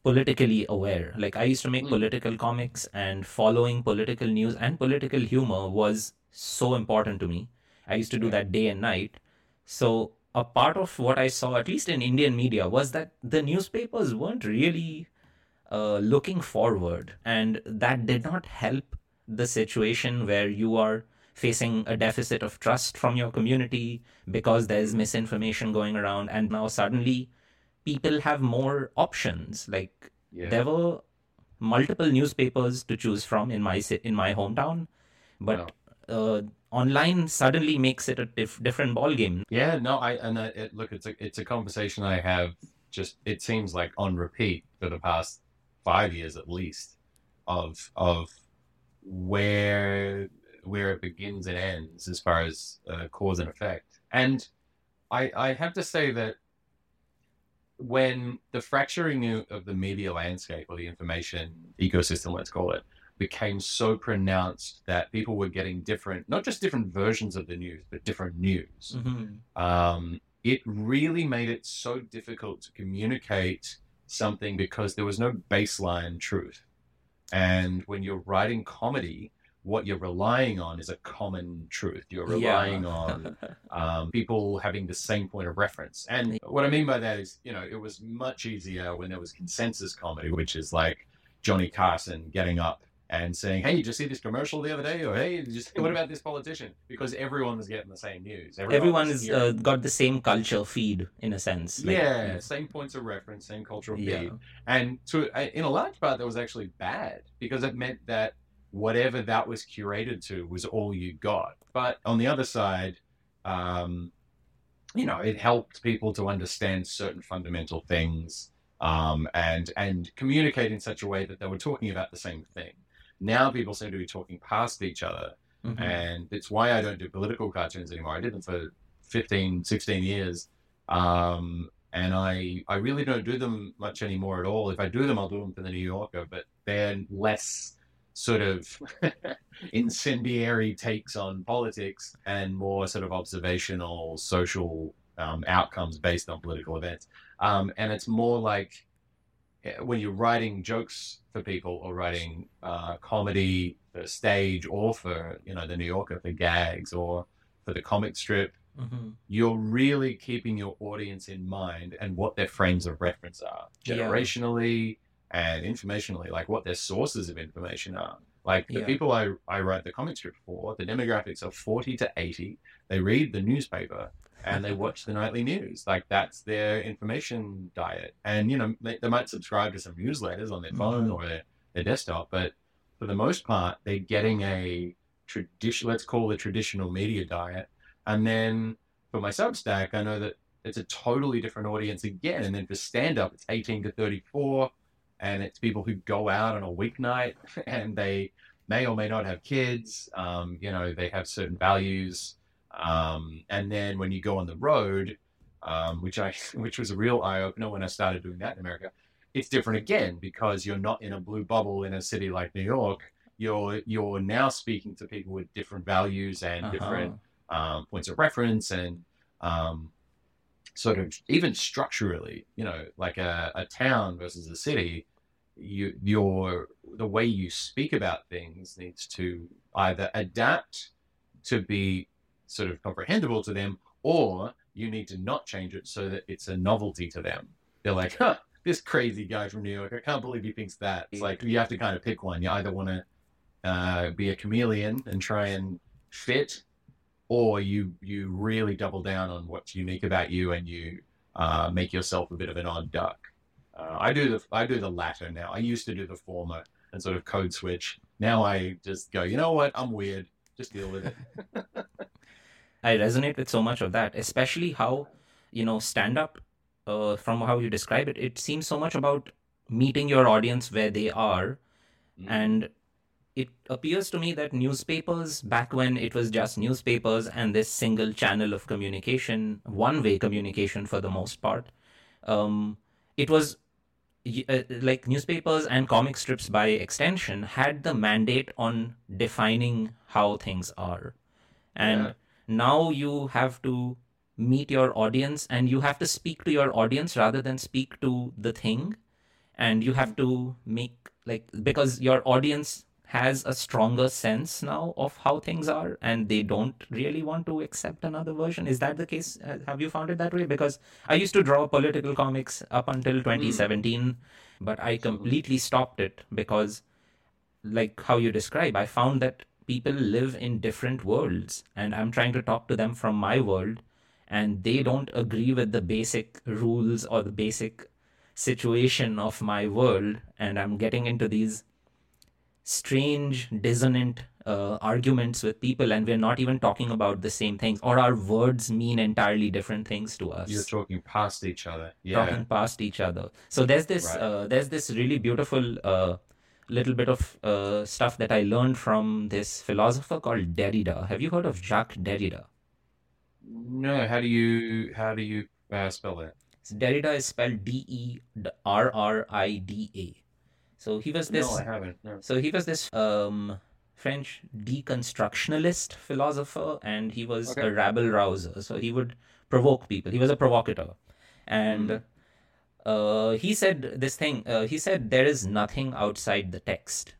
politically aware. Like I used to make Mm. political comics, and following political news and political humor was so important to me. I used to do that day and night. So a part of what I saw, at least in Indian media, was that the newspapers weren't really uh, looking forward, and that did not help the situation where you are facing a deficit of trust from your community because there's misinformation going around, and now suddenly people have more options. Like Yeah. there were multiple newspapers to choose from in my in my hometown, but uh, online suddenly makes it a dif- different ball game. Yeah, no, I and uh, it, look, it's a it's a conversation I have just it seems like on repeat for the past five years at least of of where where it begins and ends as far as uh, cause and effect. And I I have to say that when the fracturing of the media landscape or the information ecosystem, let's call it, became so pronounced that people were getting different, not just different versions of the news, but different news um, it really made it so difficult to communicate something because there was no baseline truth. And when you're writing comedy, what you're relying on is a common truth. You're relying on um, people having the same point of reference. And what I mean by that is, you know, it was much easier when there was consensus comedy, which is like Johnny Carson getting up and saying, "Hey, did you see this commercial the other day?" Or "Hey, see, what about this politician?" Because everyone was getting the same news. Everyone is uh, got the same culture feed in a sense. Like, yeah, same points of reference, same cultural yeah. feed, and to in a large part that was actually bad because it meant that whatever that was curated to was all you got. But on the other side, um, you know, it helped people to understand certain fundamental things um, and and communicate in such a way that they were talking about the same thing. Now people seem to be talking past each other Mhm. and it's why I don't do political cartoons anymore. I did them for 15, 16 years. Um, and I, I really don't do them much anymore at all. If I do them, I'll do them for the New Yorker, but they're less sort of incendiary takes on politics and more sort of observational social um, outcomes based on political events. Um, and it's more like eh, when you're writing jokes for people or writing uh, comedy for stage or for you know the New Yorker for gags or for the comic strip, Mhm. you're really keeping your audience in mind and what their frames of reference are Yeah. And informationally, like what their sources of information are. Like the Yeah. people I, I write the comic strip for, the demographics are 40 to 80. They read the newspaper and they watch the nightly news. Like that's their information diet. And, you know, they, they might subscribe to some newsletters on their phone Mhm. or their, their desktop, but for the most part, they're getting a tradition, let's call it traditional media diet. And then for my Substack, I know that it's a totally different audience again. And then for stand up, it's 18 to 34, and it's people who go out on a weeknight and they may or may not have kids. Um, you know, they have certain values. Um, and then when you go on the road, um, which I which was a real eye opener when I started doing that in America, it's different again because you're not in a blue bubble in a city like New York. You're you're now speaking to people with different values and Uh-huh. different um, points of reference and um, sort of even structurally, you know, like a, a town versus a city, you your the way you speak about things needs to either adapt to be sort of comprehensible to them, or you need to not change it so that it's a novelty to them. They're like, huh, this crazy guy from New York, I can't believe he thinks that. It's like you have to kind of pick one. You either want to uh, be a chameleon and try and fit, or you you really double down on what's unique about you and you uh, make yourself a bit of an odd duck. Uh, I do the I do the latter now. I used to do the former and sort of code switch. Now I just go, you know what? I'm weird. Just deal with it. I resonate with so much of that, especially how, you know, stand up, uh, from how you describe it, it seems so much about meeting your audience where they are. And it appears to me that newspapers, back when it was just newspapers and this single channel of communication, one way communication for the most part, um, it was uh, like newspapers and comic strips by extension had the mandate on defining how things are. And Yeah. now you have to meet your audience and you have to speak to your audience rather than speak to the thing and you have to make like because your audience has a stronger sense now of how things are and they don't really want to accept another version? Is that the case? Uh, have you found it that way? Because i used to draw political comics up until 2017 but i completely stopped it because like how you describe i found that people live in different worlds and i'm trying to talk to them from my world and they don't agree with the basic rules or the basic situation of my world and i'm getting into these strange dissonant uh, arguments with people and we're not even talking about the same things or our words mean entirely different things to us You're talking past each other. Yeah. talking past each other. So there's this Right. uh, there's this really beautiful uh, little bit of uh, stuff that I learned from this philosopher called Derrida. Have you heard of Jacques Derrida? No, how do you how do you uh, spell that? Derrida is spelled D E R R I D A. So he was this. no, I haven't. No. So he was this um, French deconstructionalist philosopher, and he was Okay. a rabble rouser. So he would provoke people. He was a provocateur, and Mm. uh, he said this thing. Uh, he said there is nothing outside the text,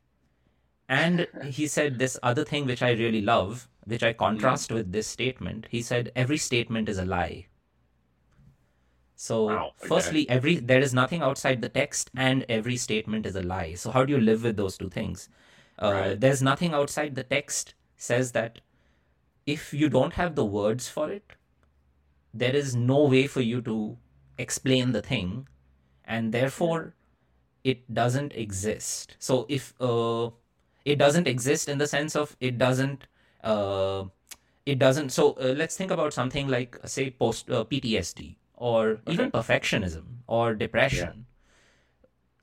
and he said this other thing which I really love, which I contrast with this statement. He said every statement is a lie. So, Wow, okay. firstly, every there is nothing outside the text, and every statement is a lie. So, how do you live with those two things? Uh, Right. There's nothing outside the text says that if you don't have the words for it, there is no way for you to explain the thing, and therefore, it doesn't exist. So, if uh, it doesn't exist in the sense of it doesn't. Uh, it doesn't so uh, let's think about something like say post uh, ptsd or even perfectionism or depression.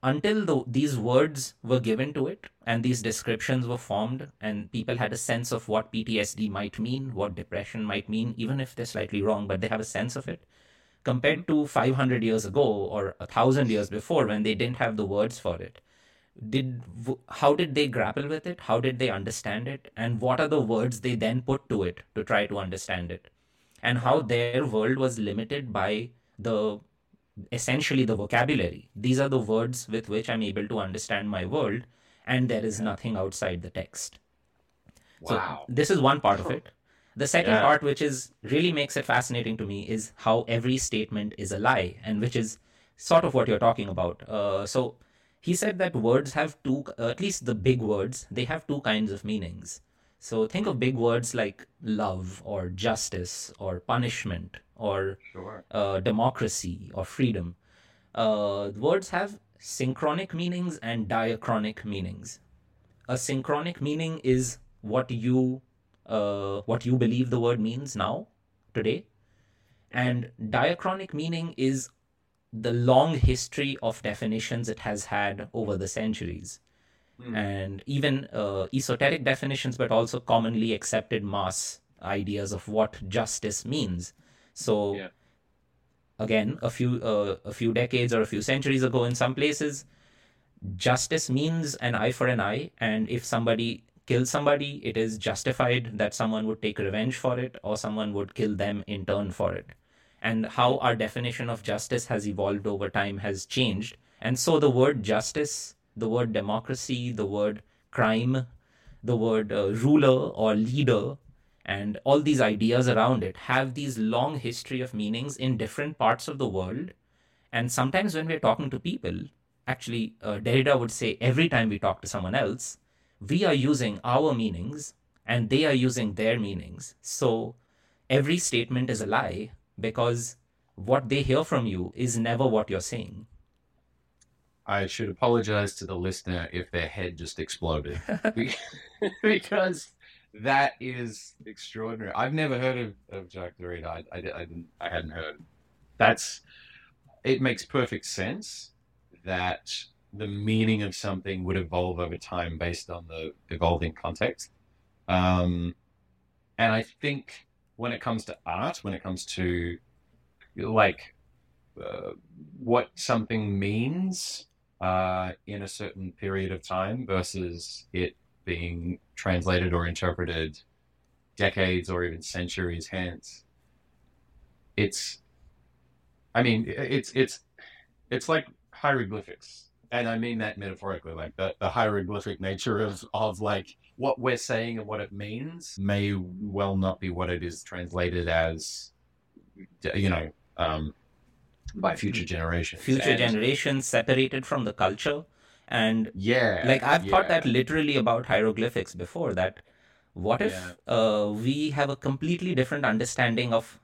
Until the, these words were given to it and these descriptions were formed and people had a sense of what ptsd might mean what depression might mean even if they're slightly wrong but they have a sense of it compared mm-hmm. to 500 years ago or a thousand years before when they didn't have the words for it. Did how did they grapple with it? How did they understand it? And what are the words they then put to it to try to understand it and how their world was limited by the essentially the vocabulary these are the words with which i'm able to understand my world and there is nothing outside the text so Wow. this is one part of it The second Yeah. part, which is really makes it fascinating to me, is how every statement is a lie, and which is sort of what you're talking about. Uh, so he said that words have two, uh, at least the big words, they have two kinds of meanings. So think of big words like love or justice or punishment or Sure. uh, democracy or freedom. Uh, words have synchronic meanings and diachronic meanings. A synchronic meaning is what you uh, what you believe the word means now today, and diachronic meaning is the long history of definitions it has had over the centuries Hmm. and even uh, esoteric definitions, but also commonly accepted mass ideas of what justice means. So, Yeah. again, a few uh, a few decades or a few centuries ago, in some places, justice means an eye for an eye, and if somebody kills somebody, it is justified that someone would take revenge for it, or someone would kill them in turn for it. And how our definition of justice has evolved over time has changed, and so the word justice the word democracy, the word crime, the word uh, ruler or leader, and all these ideas around it have these long history of meanings in different parts of the world. And sometimes when we're talking to people, actually, uh, Derrida would say every time we talk to someone else, we are using our meanings and they are using their meanings. So every statement is a lie because what they hear from you is never what you're saying. I should apologize to the listener if their head just exploded because that is extraordinary. I've never heard of, of Jacques Derrida. I, I, I, didn't, I hadn't heard. That's it makes perfect sense that the meaning of something would evolve over time based on the evolving context. Um, and I think when it comes to art, when it comes to like uh, what something means uh, in a certain period of time versus it being translated or interpreted decades or even centuries hence. It's, I mean, it's it's it's like hieroglyphics, and I mean that metaphorically. Like the, the hieroglyphic nature of of like what we're saying and what it means may well not be what it is translated as. You know, um, by future generations. Future And- generations separated from the culture. And Yeah. like I've thought that literally about hieroglyphics before that what if uh, we have a completely different understanding of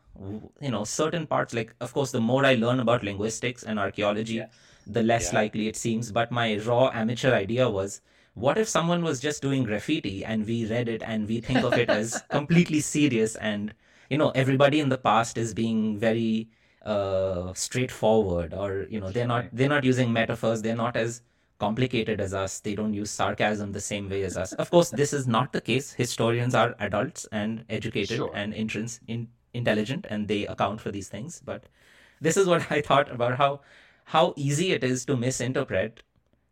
you know certain parts like of course the more i learn about linguistics and archaeology the less Yeah. likely it seems but my raw amateur idea was what if someone was just doing graffiti and we read it and we think of it as completely serious and you know everybody in the past is being very uh straightforward or you know they're not they're not using metaphors they're not as complicated as us they don't use sarcasm the same way as us of course this is not the case historians are adults and educated Sure. and intrins- in, intelligent and they account for these things but this is what i thought about how how easy it is to misinterpret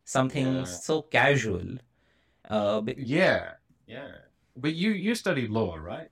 something Yeah. so casual uh, be- Yeah. Yeah. But you you studied law, right?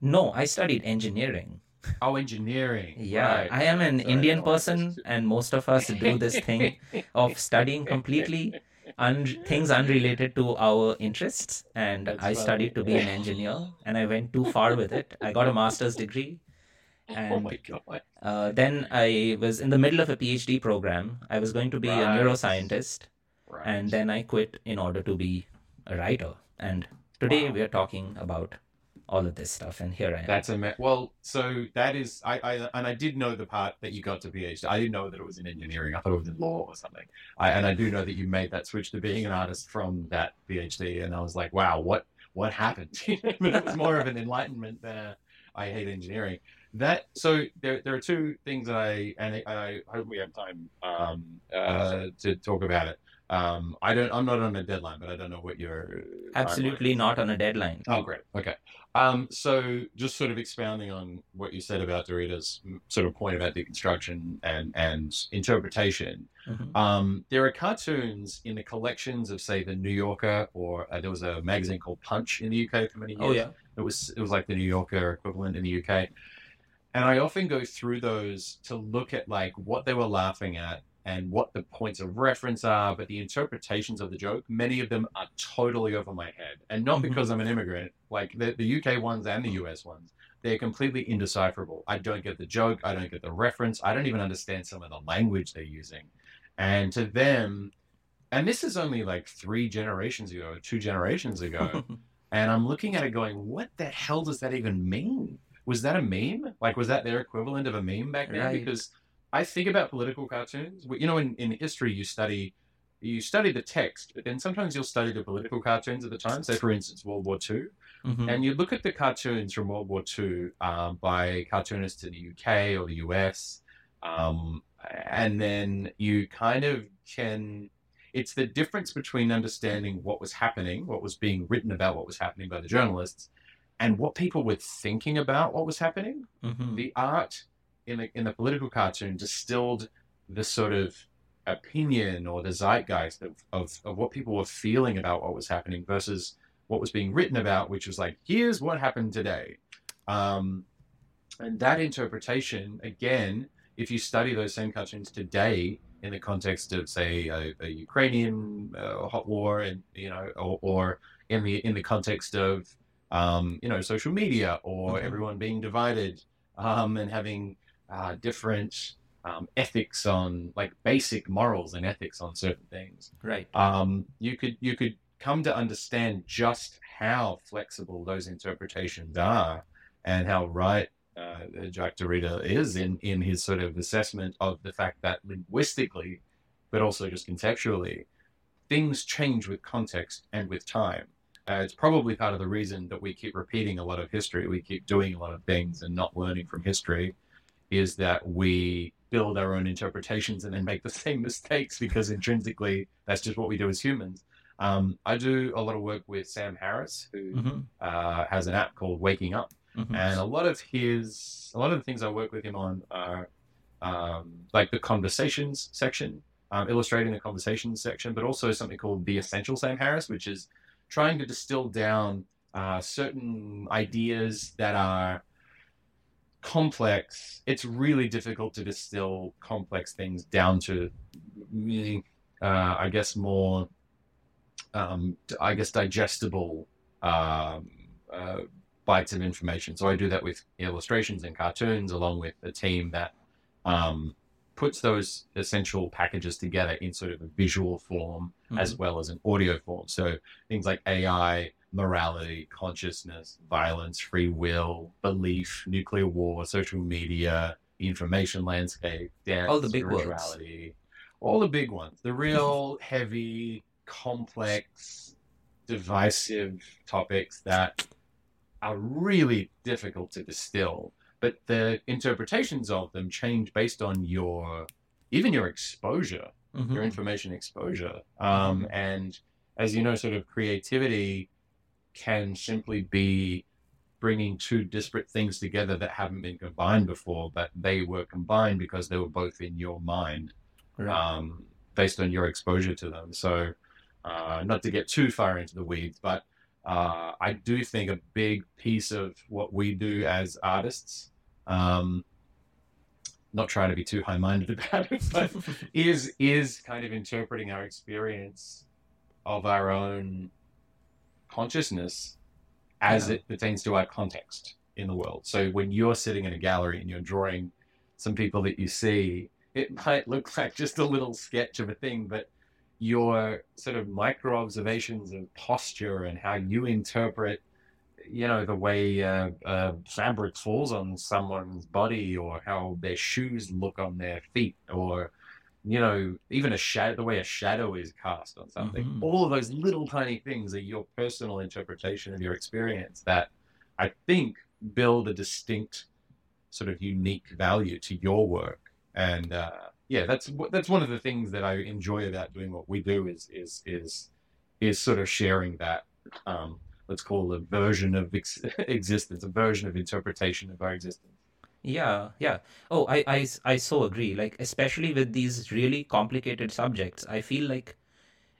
no i studied engineering Oh, engineering. Yeah, right. I am an Sorry, Indian person, and most of us do this thing of studying completely un- things unrelated to our interests. And That's I funny. studied to be an engineer, and I went too far with it. I got a master's degree. oh And my god. uh, then I was in the middle of a PhD program. I was going to be a neuroscientist, Right. and then I quit in order to be a writer. And today Wow. we are talking about all of this stuff, and here I am. That's a well. So that is I, I and I did know the part that you got to PhD. I didn't know that it was in engineering. I thought it was in law or something. I, and I do know that you made that switch to being an artist from that PhD. And I was like, wow, what what happened? but it was more of an enlightenment than a, I hate engineering. That so there there are two things that I and I, I hope we have time um, uh, to talk about it. Um, I don't. I'm not on a deadline, but I don't know what your Absolutely not on a deadline. Oh, great. Okay. Um, so just sort of expounding on what you said about Derrida's mm, sort of point about deconstruction and, and interpretation. Mhm. Um, there are cartoons in the collections of, say, the New Yorker, or uh, there was a magazine called Punch in the UK for many years. Oh yeah. It was it was like the New Yorker equivalent in the UK. And I often go through those to look at like what they were laughing at and what the points of reference are, but the interpretations of the joke, many of them are totally over my head. And not Mhm. because I'm an immigrant, like the, the UK ones and the US ones, they're completely indecipherable. I don't get the joke, I don't get the reference, I don't even understand some of the language they're using. And to them, and this is only like three generations ago, two generations ago, and I'm looking at it going, what the hell does that even mean? Was that a meme? Like, was that their equivalent of a meme back then? Right. Because I think about political cartoons. You know, in, in history, you study you study the text, but then sometimes you'll study the political cartoons at the time. Say, for instance, World War II, Mhm. and you look at the cartoons from World War II um, by cartoonists in the UK or the US, um, and then you kind of can. It's the difference between understanding what was happening, what was being written about what was happening by the journalists, and what people were thinking about what was happening. Mhm. The art in the in the political cartoon distilled the sort of opinion or the zeitgeist of, of, of what people were feeling about what was happening versus what was being written about, which was like, here's what happened today. Um, and that interpretation, again, if you study those same cartoons today in the context of, say, a, a Ukrainian uh, hot war, and you know, or, or in the in the context of, um, you know, social media or Mhm. everyone being divided um, and having uh, different um, ethics on, like, basic morals and ethics on certain things Right. um, you could you could come to understand just how flexible those interpretations are and how right uh, Jacques Derrida is in in his sort of assessment of the fact that linguistically, but also just contextually, things change with context and with time. Uh, it's probably part of the reason that we keep repeating a lot of history. We keep doing a lot of things and not learning from history. Is that we build our own interpretations and then make the same mistakes because intrinsically that's just what we do as humans. Um, I do a lot of work with Sam Harris, who Mhm. uh, has an app called Waking Up, Mhm. and a lot of his, a lot of the things I work with him on are um, like the conversations section, um, illustrating the conversations section, but also something called the Essential Sam Harris, which is trying to distill down uh, certain ideas that are complex. It's really difficult to distill complex things down to, uh, I guess, more, um, I guess, digestible um, uh, bites of information. So I do that with illustrations and cartoons, along with a team that um, puts those essential packages together in sort of a visual form as well as an audio form. So things like AI, morality, consciousness, violence, free will, belief, nuclear war, social media, information landscape, death, All the big words. all the big ones. The real heavy, complex, divisive topics that are really difficult to distill. But the interpretations of them change based on your, even your exposure Mhm. your information exposure. Um, and as you know, sort of creativity can simply be bringing two disparate things together that haven't been combined before, but they were combined because they were both in your mind, Right. um, based on your exposure to them. So, uh, not to get too far into the weeds, but uh, I do think a big piece of what we do as artists, um, not trying to be too high-minded about it, but is is kind of interpreting our experience of our own consciousness as Yeah. it pertains to our context in the world. So when you're sitting in a gallery and you're drawing some people that you see, it might look like just a little sketch of a thing, but your sort of micro observations of posture and how you interpret you know the way uh, uh, fabric falls on someone's body or how their shoes look on their feet or you know even a shadow the way a shadow is cast on something Mhm. all of those little tiny things are your personal interpretation of your experience that i think build a distinct sort of unique value to your work and uh, yeah that's that's one of the things that i enjoy about doing what we do is is is is sort of sharing that um, let's call it a version of ex- existence, a version of interpretation of our existence. Yeah, yeah. Oh, I, I, I so agree. Like, especially with these really complicated subjects, I feel like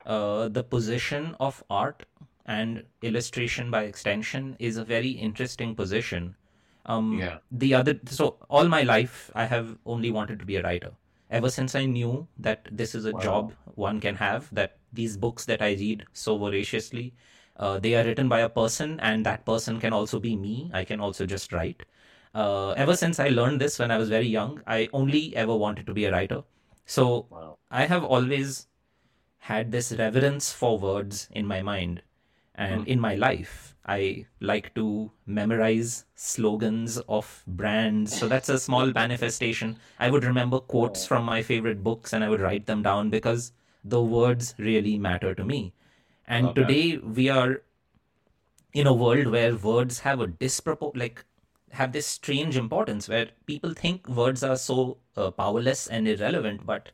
uh, the position of art and illustration by extension is a very interesting position. Um, Yeah. The other, so all my life, I have only wanted to be a writer. ever since I knew that this is a Wow. job one can have, that these books that I read so voraciously, uh, they are written by a person, and that person can also be me. I can also just write. Uh, ever since I learned this when I was very young, I only ever wanted to be a writer. So Wow. I have always had this reverence for words in my mind and Hmm. in my life. I like to memorize slogans of brands. So that's a small manifestation. I would remember quotes from my favorite books and I would write them down because the words really matter to me. And that. today we are in a world where words have a dispropor like have this strange importance where people think words are so uh, powerless and irrelevant but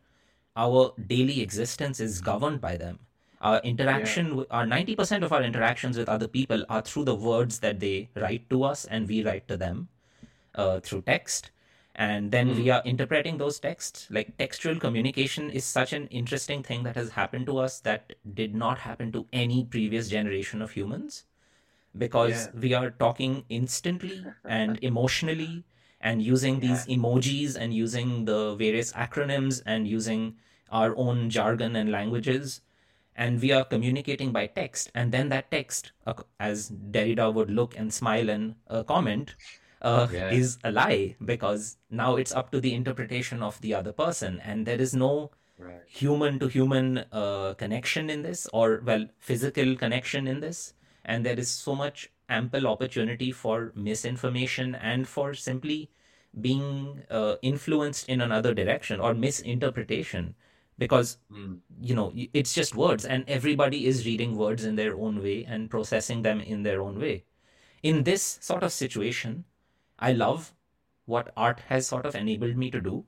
our daily existence is governed by them. Our interaction with our 90% of our interactions with other people are through the words that they write to us and we write to them uh, through text. And then we are interpreting those texts. Like textual communication is such an interesting thing that has happened to us that did not happen to any previous generation of humans because Yeah. we are talking instantly and emotionally and using these emojis and using the various acronyms and using our own jargon and languages. And we are communicating by text. And then that text uh, as derrida would look and smile and uh, comment uh, Yeah. is a lie because now it's up to the interpretation of the other person. And there is no human to human uh, connection in this or well physical connection in this and there is so much ample opportunity for misinformation and for simply being uh, influenced in another direction or misinterpretation. Because Mm. you know it's just words and everybody is reading words in their own way and processing them in their own way. In this sort of situation i love what art has sort of enabled me to do.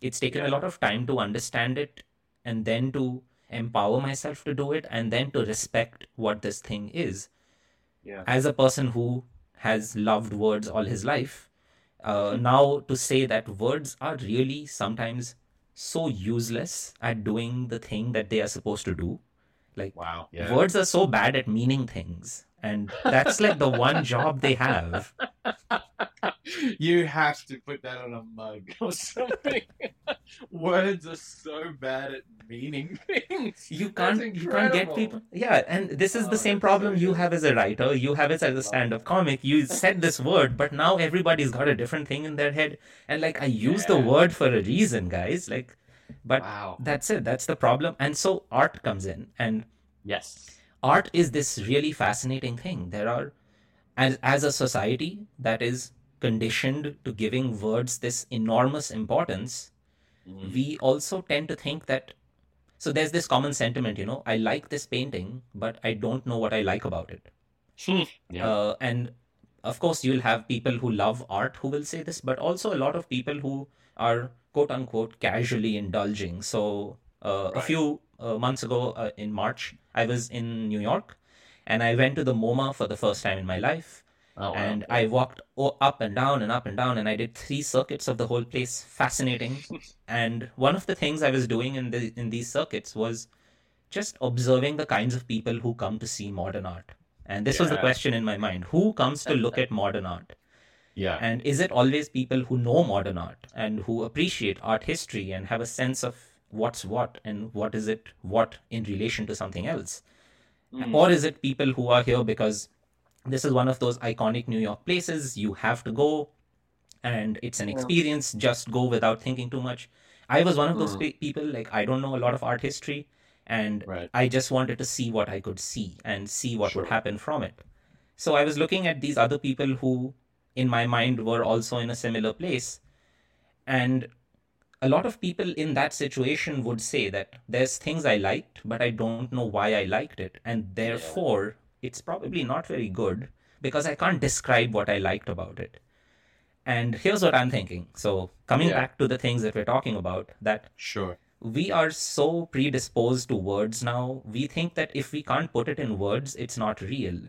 It's taken a lot of time to understand it and then to empower myself to do it and then to respect what this thing is Yeah. as a person who has loved words all his life, uh, now to say that words are really sometimes so useless at doing the thing that they are supposed to do. Like, Wow. Yeah. words are so bad at meaning things. And that's like the one job they have. you have to put that on a mug or something. Words are so bad at meaning things. You can't you can't get people yeah, and this is Oh, the same that's so problem you have as a writer, you have it as a stand-up comic. You said this word, but now everybody's got a different thing in their head. And like I use the word for a reason, guys. Like but Wow. that's it. That's the problem. And so art comes in and Yes. Art is this really fascinating thing. There are as as a society that is conditioned to giving words this enormous importance, Mm. we also tend to think that so there's this common sentiment you know i like this painting but i don't know what i like about it Yeah. uh, and of course you'll have people who love art who will say this but also a lot of people who are quote unquote casually indulging so uh, a few uh, months ago uh, in march i was in new york and i went to the moma for the first time in my life oh, wow. and I walked up and down and up and down, and I did three circuits of the whole place. Fascinating. and one of the things I was doing in the in these circuits was just observing the kinds of people who come to see modern art. And this was the question in my mind: Who comes to look at modern art? yeah. And is it always people who know modern art and who appreciate art history and have a sense of what's what and what is it what in relation to something else? Mm. Or is it people who are here because this is one of those iconic New York places you have to go and it's an experience, just go without thinking too much? I was one of those Mm. people, like, I don't know a lot of art history and Right. I just wanted to see what I could see and see what would happen from it. So I was looking at these other people who, in my mind, were also in a similar place. And a lot of people in that situation would say that there's things I liked, but I don't know why I liked it. And therefore, it's probably not very good because I can't describe what I liked about it. And here's what I'm thinking. So, coming Yeah. back to the things that we're talking about, that Sure. we are so predisposed to words now. We think that if we can't put it in words, it's not real.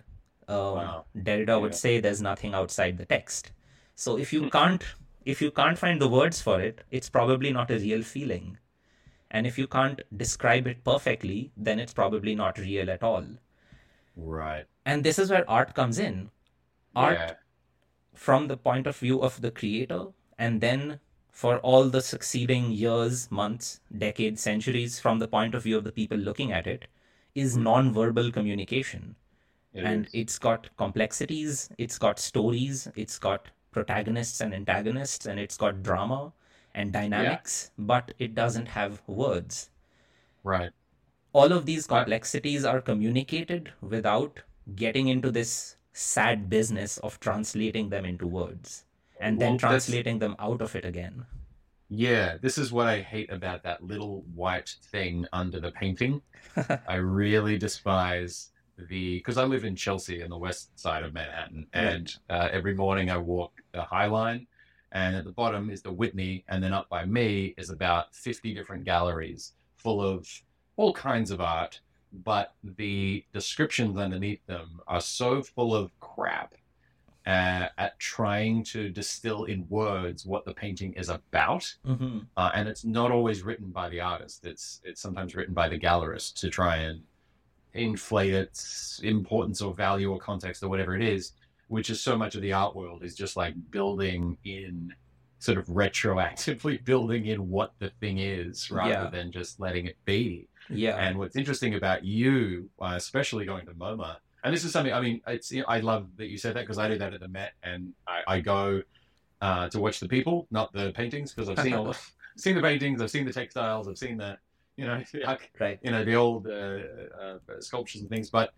Um, Wow. Derrida would say there's nothing outside the text. So if you can't if you can't find the words for it, it's probably not a real feeling. And if you can't describe it perfectly, then it's probably not real at all. Right. And this is where art comes in. Art Yeah. from the point of view of the creator and then for all the succeeding years, months, decades, centuries from the point of view of the people looking at it is hmm. non-verbal communication. It and is. it's got complexities, it's got stories, it's got protagonists and antagonists, and it's got drama and dynamics, but it doesn't have words. right. All of these complexities are communicated without getting into this sad business of translating them into words and then Well, that's- translating them out of it again. Yeah, this is what I hate about that little white thing under the painting. I really despise the because I live in Chelsea in the west side of Manhattan, and uh, every morning I walk the High Line, and at the bottom is the Whitney, and then up by me is about 50 different galleries full of all kinds of art, but the descriptions underneath them are so full of crap uh, at trying to distill in words what the painting is about hmm uh, and it's not always written by the artist. It's it's sometimes written by the gallerist to try and inflate its importance or value or context or whatever it is. Which is so much of the art world is just like building in, sort of retroactively building in what the thing is rather Yeah. than just letting it be. Yeah. And what's interesting about you, uh, especially going to MoMA, and this is something I mean, it's I love that you said that because I do that at the Met, and I, I go uh, to watch the people, not the paintings, because I've seen all the, seen the paintings, I've seen the textiles, I've seen the you know right. you know the old uh, uh, sculptures and things, but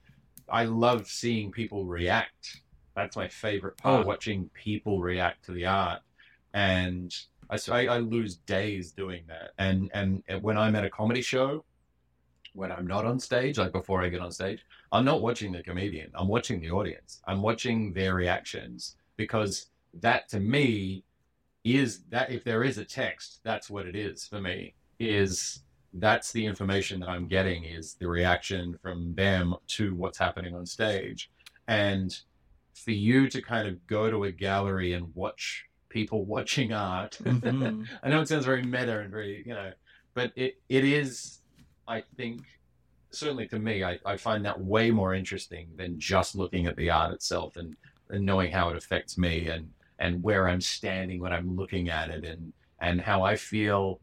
I love seeing people react. That's my favorite part, Oh. watching people react to the art, and I, I lose days doing that. And and when I'm at a comedy show, when I'm not on stage, like before I get on stage, I'm not watching the comedian. I'm watching the audience. I'm watching their reactions because that to me is that if there is a text, that's what it is for me. Is that's the information that I'm getting is the reaction from them to what's happening on stage. And for you to kind of go to a gallery and watch people watching art, Mhm. I know it sounds very meta and very, you know, but it, it is, I think, certainly to me, I, I find that way more interesting than just looking at the art itself and, and knowing how it affects me and, and where I'm standing when I'm looking at it and, and how I feel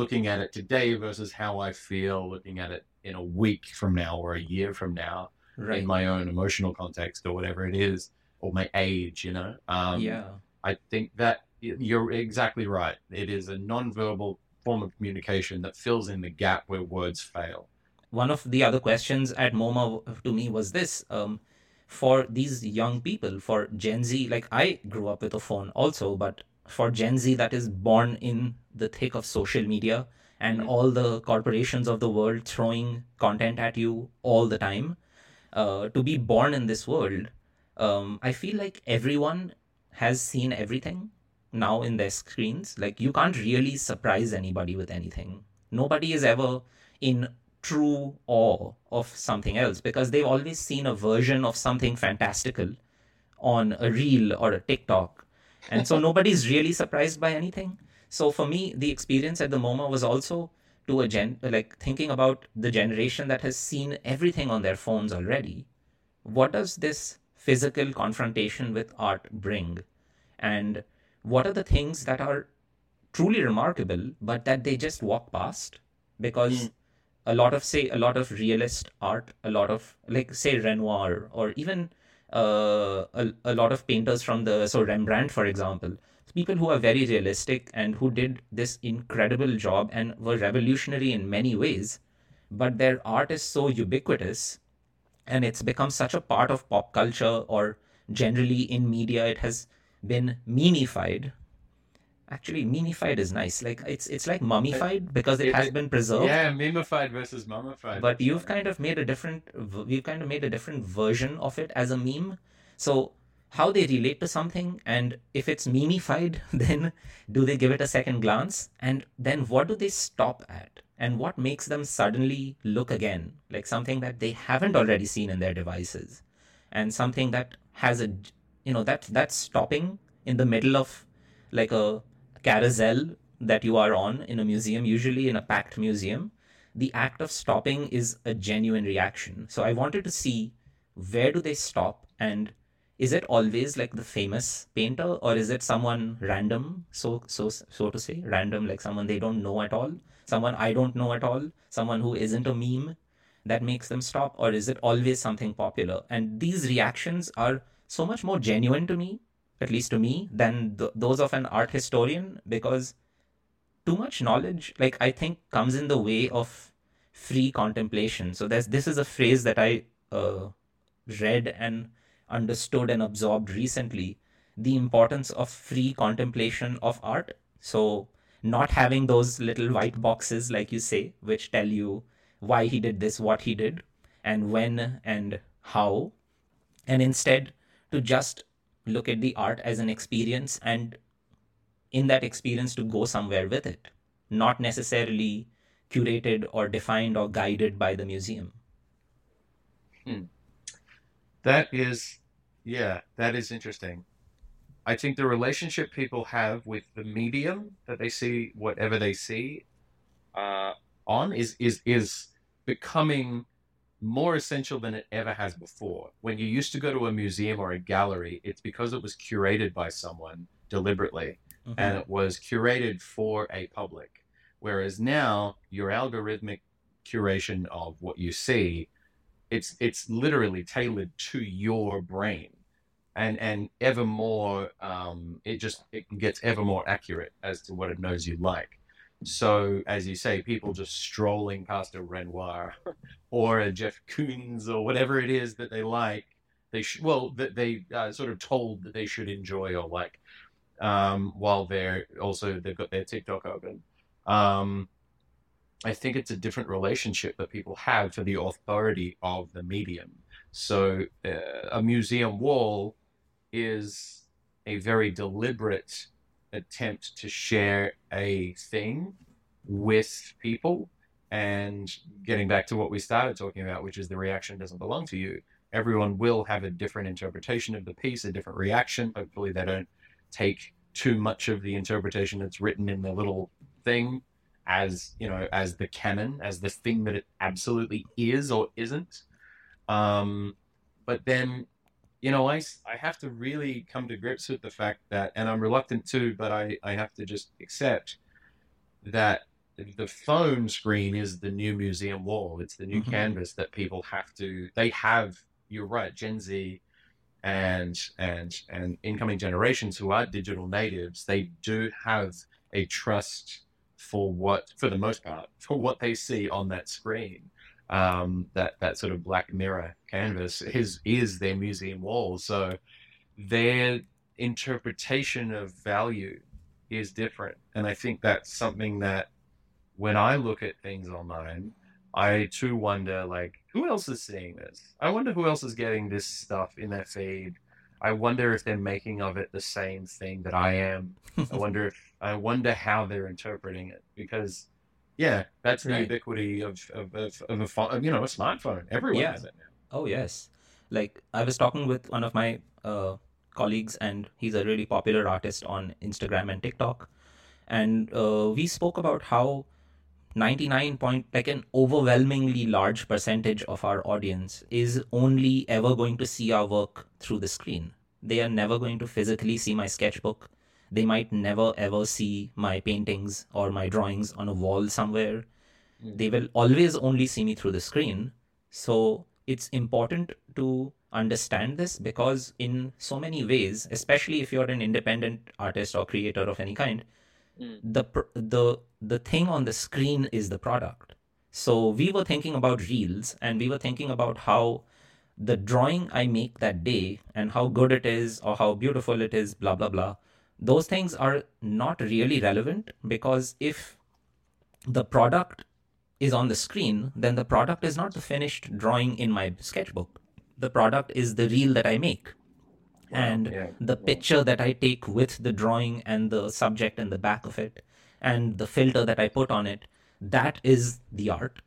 looking at it today versus how I feel looking at it in a week from now or a year from now Right. in my own emotional context or whatever it is or my age, you know? Um, yeah. I think that you're exactly right. It is a non-verbal form of communication that fills in the gap where words fail. one of the other questions at MoMA to me was this: um, for these young people, for Gen Z, like I grew up with a phone also, but for Gen Z that is born in the thick of social media and all the corporations of the world throwing content at you all the time, uh, to be born in this world, um, I feel like everyone has seen everything now in their screens. Like you can't really surprise anybody with anything. Nobody is ever in true awe of something else because they've always seen a version of something fantastical on a reel or a TikTok. And so nobody's really surprised by anything. So for me, the experience at the MoMA was also to a gen like thinking about the generation that has seen everything on their phones already. What does this physical confrontation with art bring? And what are the things that are truly remarkable, but that they just walk past? Because hmm. a lot of say a lot of realist art, a lot of like say Renoir or even uh, a, a lot of painters from the so Rembrandt, for example, people who are very realistic and who did this incredible job and were revolutionary in many ways, but their art is so ubiquitous and it's become such a part of pop culture or generally in media it has been memeified actually memeified is nice. Like it's it's like mummified because it it- has been preserved. Yeah, memified versus mummified. but you've kind of made a different we've kind of made a different version of it as a meme. So how they relate to something and if it's memeified then do they give it a second glance? And then what do they stop at? And what makes them suddenly look again? Like something that they haven't already seen in their devices. And something that has a you know that that's stopping in the middle of like a carousel that you are on in a museum usually in a packed museum the act of stopping is a genuine reaction. So i wanted to see where do they stop and is it always like the famous painter or is it someone random so so so to say random like someone they don't know at all someone i don't know at all someone who isn't a meme that makes them stop or is it always something popular? And these reactions are so much more genuine to me at least to me than th- those of an art historian because too much knowledge like i think comes in the way of free contemplation. So there's this is a phrase that i uh, read and understood and absorbed recently the importance of free contemplation of art. So not having those little white boxes like you say which tell you why he did this what he did and when and how and instead to just look at the art as an experience and in that experience to go somewhere with it, not necessarily curated or defined or guided by the museum. Hmm. That is, yeah, that is interesting. I think the relationship people have with the medium that they see, whatever they see, uh, on is is is becoming more essential than it ever has before. When you used to go to a museum or a gallery, it's because it was curated by someone deliberately mm-hmm. and it was curated for a public. Whereas now, your algorithmic curation of what you see, it's it's literally tailored to your brain, and and ever more, um, it just it gets ever more accurate as to what it knows you like. So, as you say, people just strolling past a Renoir or a Jeff Koons or whatever it is that they like, they should well that they uh, sort of told that they should enjoy or like, um, while they're also they've got their TikTok open. Um, I think it's a different relationship that people have for the authority of the medium. So, uh, a museum wall is a very deliberate attempt to share a thing with people. And getting back to what we started talking about, which is the reaction doesn't belong to you, everyone will have a different interpretation of the piece, a different reaction. Hopefully, they don't take too much of the interpretation that's written in the little thing as you know as the canon as the thing that it absolutely is or isn't um but then you know, I, I have to really come to grips with the fact that, and I'm reluctant to, but I, I have to just accept that the phone screen is the new museum wall. It's the new mm-hmm. canvas that people have to, they have, you're right, Gen Z and, and, and incoming generations who are digital natives, they do have a trust for what, for the most part, for what they see on that screen um, that that sort of black mirror canvas is is their museum wall. So their interpretation of value is different, and I think that's something that when I look at things online, I too wonder like who else is seeing this? I wonder who else is getting this stuff in their feed. I wonder if they're making of it the same thing that I am. I wonder if I wonder how they're interpreting it because yeah, that's the ubiquity of of, of, of a phone, you know, a smartphone. Everyone yeah. has it now. Oh yes, like I was talking with one of my uh, colleagues, and he's a really popular artist on Instagram and TikTok, and uh, we spoke about how 99 point like an overwhelmingly large percentage of our audience is only ever going to see our work through the screen they are never going to physically see my sketchbook they might never ever see my paintings or my drawings on a wall somewhere. Mm. They will always only see me through the screen. So it's important to understand this because in so many ways, especially if you're an independent artist or creator of any kind, mm. the the the thing on the screen is the product. So we were thinking about reels and we were thinking about how the drawing I make that day and how good it is or how beautiful it is, blah blah blah those things are not really relevant because if the product is on the screen, then the product is not the finished drawing in my sketchbook. The product is the reel that I make. Wow, and yeah, the picture that I take with the drawing and the subject in the back of it and the filter that I put on it, that is the art.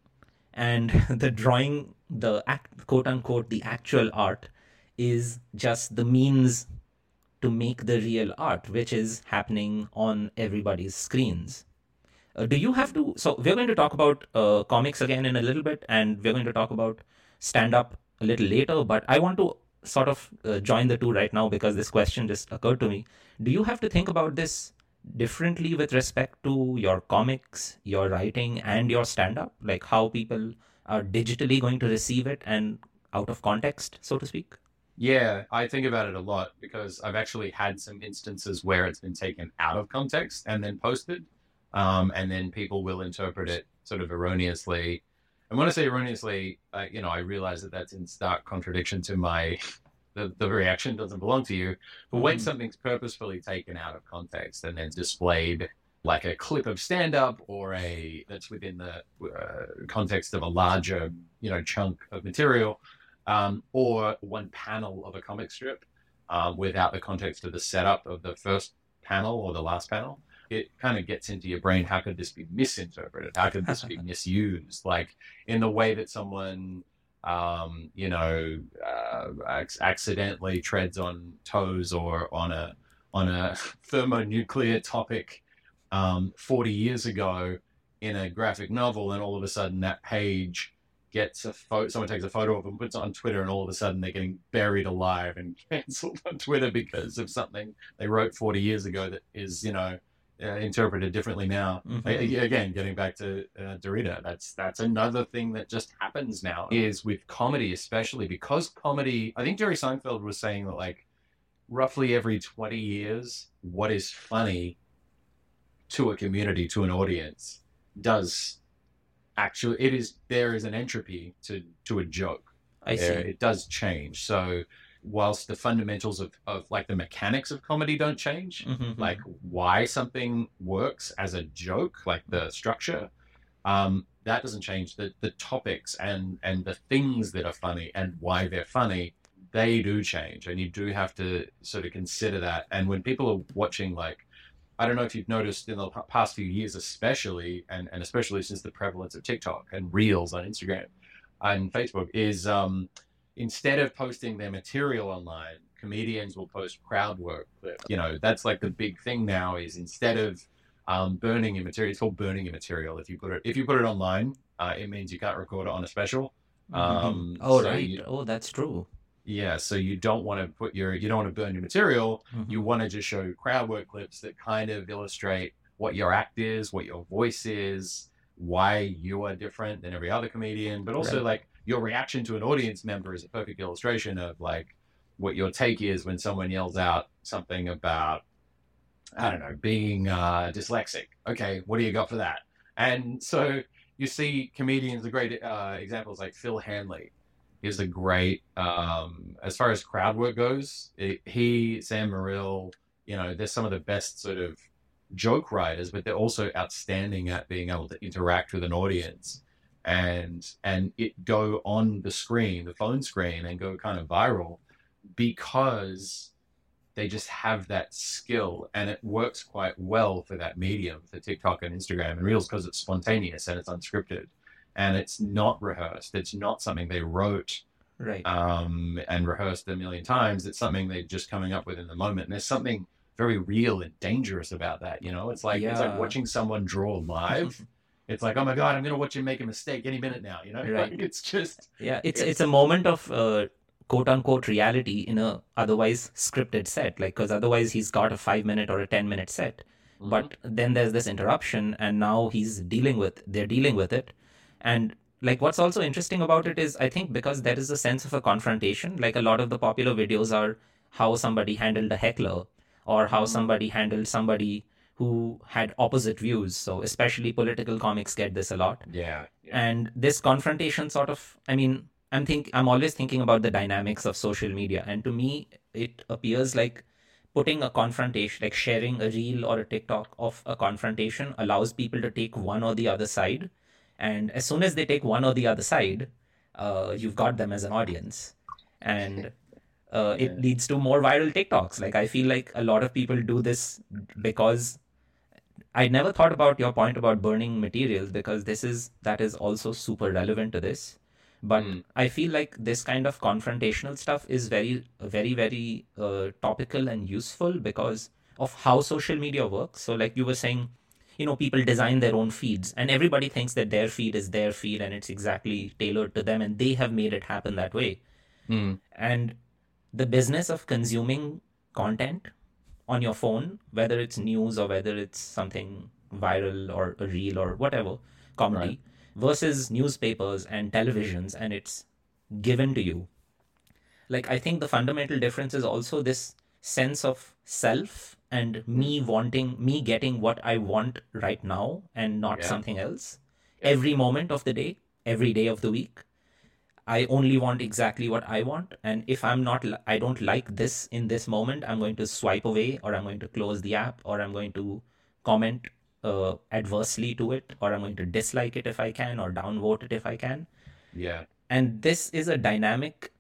And the drawing, the act, quote unquote, the actual art is just the means to make the real art, which is happening on everybody's screens. Uh, do you have to? So, we're going to talk about uh, comics again in a little bit, and we're going to talk about stand up a little later. But I want to sort of uh, join the two right now because this question just occurred to me. Do you have to think about this differently with respect to your comics, your writing, and your stand up? Like how people are digitally going to receive it and out of context, so to speak? Yeah, I think about it a lot because I've actually had some instances where it's been taken out of context and then posted. Um, and then people will interpret it sort of erroneously. And when I say erroneously, uh, you know, I realize that that's in stark contradiction to my the, the reaction doesn't belong to you. But when Mhm. something's purposefully taken out of context and then displayed like a clip of stand up or a that's within the uh, context of a larger, you know, chunk of material, um, or one panel of a comic strip um, without the context of the setup of the first panel or the last panel, it kind of gets into your brain. How could this be misinterpreted? How could this be misused? Like in the way that someone, um, you know, uh, ac- accidentally treads on toes or on a on a thermonuclear topic um, 40 years ago in a graphic novel, and all of a sudden that page gets a photo, someone takes a photo of them, puts it on Twitter, and all of a sudden they're getting buried alive and cancelled on Twitter because of something they wrote 40 years ago that is, you know, uh, interpreted differently now. Mhm. A- Again, getting back to uh, Derrida, that's that's another thing that just happens now is with comedy, especially because comedy. I think Jerry Seinfeld was saying that like roughly every 20 years, what is funny to a community, to an audience, does actually it is there is an entropy to to a joke. I see. It does change. So whilst the fundamentals of, of like the mechanics of comedy don't change, Mhm. like why something works as a joke, like the structure, um, that doesn't change. The the topics and and the things that are funny and why they're funny, they do change, and you do have to sort of consider that. And when people are watching, like, I don't know if you've noticed in the past few years, especially and and especially since the prevalence of TikTok and Reels on Instagram and Facebook, is um, instead of posting their material online, comedians will post crowd work clips. You know, that's like the big thing now is instead of um, burning your material, it's called burning your material. If you put it if you put it online, uh, it means you can't record it on a special. Mhm. Um, oh, so right. you- oh, that's true. Yeah, so you don't want to put your you don't want to burn your material. Mhm. You want to just show crowd work clips that kind of illustrate what your act is, what your voice is, why you are different than every other comedian, but also Right. like your reaction to an audience member is a perfect illustration of like what your take is when someone yells out something about I don't know, being uh, dyslexic. Okay, what do you got for that? And so you see comedians, the great uh, examples like Phil Hanley is a great, um, as far as crowd work goes, it, he, Sam Morril, you know, they're some of the best sort of joke writers, but they're also outstanding at being able to interact with an audience and and it go on the screen, the phone screen, and go kind of viral because they just have that skill and it works quite well for that medium for TikTok and Instagram and Reels because it's spontaneous and it's unscripted and it's not rehearsed. It's not something they wrote Right. um, and rehearsed a million times. It's something they're just coming up with in the moment. And there's something very real and dangerous about that. You know, it's like it's like watching someone draw live. it's like, oh my god, I'm gonna watch you make a mistake any minute now. You know, Right. Like, it's just Yeah, it's It's- it's a moment of uh, quote unquote reality in a otherwise scripted set. Like, because otherwise he's got a five minute or a ten minute set, Mm-hmm. but then there's this interruption, and now he's dealing with they're dealing with it, and like what's also interesting about it is I think because there is a sense of a confrontation. Like a lot of the popular videos are how somebody handled a heckler or how Mhm. somebody handled somebody who had opposite views. So especially political comics get this a lot yeah, and this confrontation sort of i mean i'm think i'm always thinking about the dynamics of social media and to me it appears like putting a confrontation like sharing a reel or a tiktok of a confrontation allows people to take one or the other side and as soon as they take one or the other side uh, you've got them as an audience and uh, it leads to more viral tiktoks like i feel like a lot of people do this because I never thought about your point about burning materials because this is that is also super relevant to this. But Mm. I feel like this kind of confrontational stuff is very, very, very uh, topical and useful because of how social media works. So, like you were saying, you know, people design their own feeds, and everybody thinks that their feed is their feed and it's exactly tailored to them, and they have made it happen that way Mm. and the business of consuming content on your phone, whether it's news or whether it's something viral or a reel or whatever, comedy, Right. versus newspapers and televisions, and it's given to you. Like, I think the fundamental difference is also this sense of self and me wanting, me getting what I want right now and not Yeah. something else. Every moment of the day, every day of the week. I only want exactly what I want. And if I'm not, I don't like this in this moment, I'm going to swipe away or I'm going to close the app or I'm going to comment uh, adversely to it or I'm going to dislike it if I can or downvote it if I can. Yeah. And this is a dynamic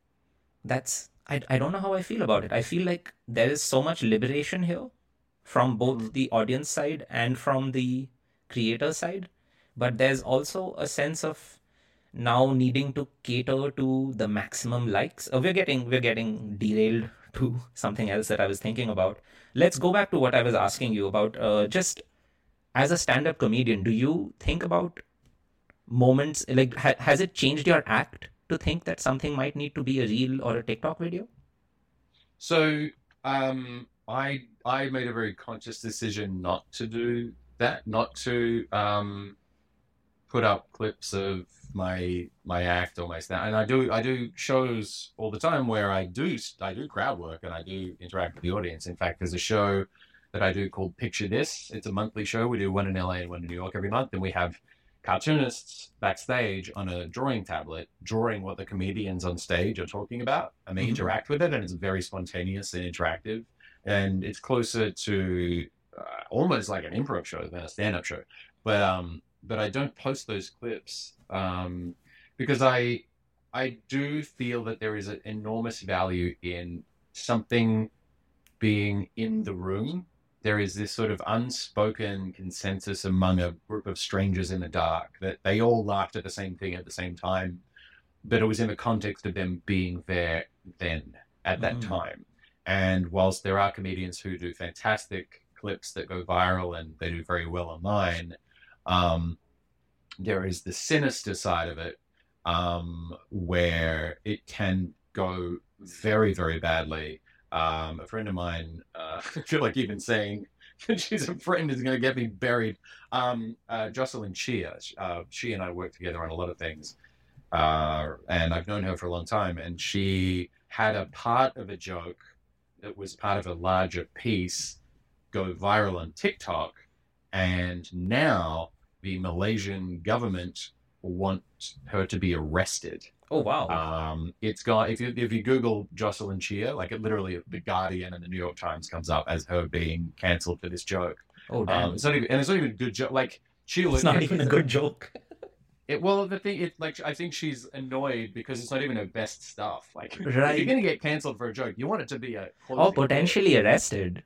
that's, I, I don't know how I feel about it. I feel like there is so much liberation here from both the audience side and from the creator side. But there's also a sense of now needing to cater to the maximum likes. Uh, we're getting we're getting derailed to something else that I was thinking about. Let's go back to what I was asking you about. Uh, just as a stand-up comedian, do you think about moments like ha- has it changed your act to think that something might need to be a reel or a TikTok video? So um, I I made a very conscious decision not to do that, not to um, put up clips of my my act or my stand. And I do I do shows all the time where I do I do crowd work and I do interact with the audience. In fact, there's a show that I do called Picture This. It's a monthly show. We do one in LA and one in New York every month, and we have cartoonists backstage on a drawing tablet drawing what the comedians on stage are talking about and they Mhm. interact with it and it's very spontaneous and interactive and it's closer to uh, almost like an improv show than a stand-up show but um but i don't post those clips um because i i do feel that there is an enormous value in something being in the room there is this sort of unspoken consensus among a group of strangers in the dark that they all laughed at the same thing at the same time, but it was in the context of them being there then at that Mhm. time. And whilst there are comedians who do fantastic clips that go viral and they do very well online, um, there is the sinister side of it um, where it can go very, very badly. Um, a friend of mine, uh, I feel like even saying she's a friend is going to get me buried. Um, uh, Jocelyn Chia, uh, she and I work together on a lot of things, uh, and I've known her for a long time. And she had a part of a joke that was part of a larger piece go viral on TikTok, and now the Malaysian government want her to be arrested. Oh wow. Um, it's got if you if you Google Jocelyn Chia, like it literally the Guardian and the New York Times comes up as her being cancelled for this joke. oh damn. Um, it's not even and it's not even a good joke. Like she it's not even a good joke. It, well, the thing, it like I think she's annoyed because it's not even her best stuff. Like if Right. you're gonna get cancelled for a joke, you want it to be a quality- potentially arrested.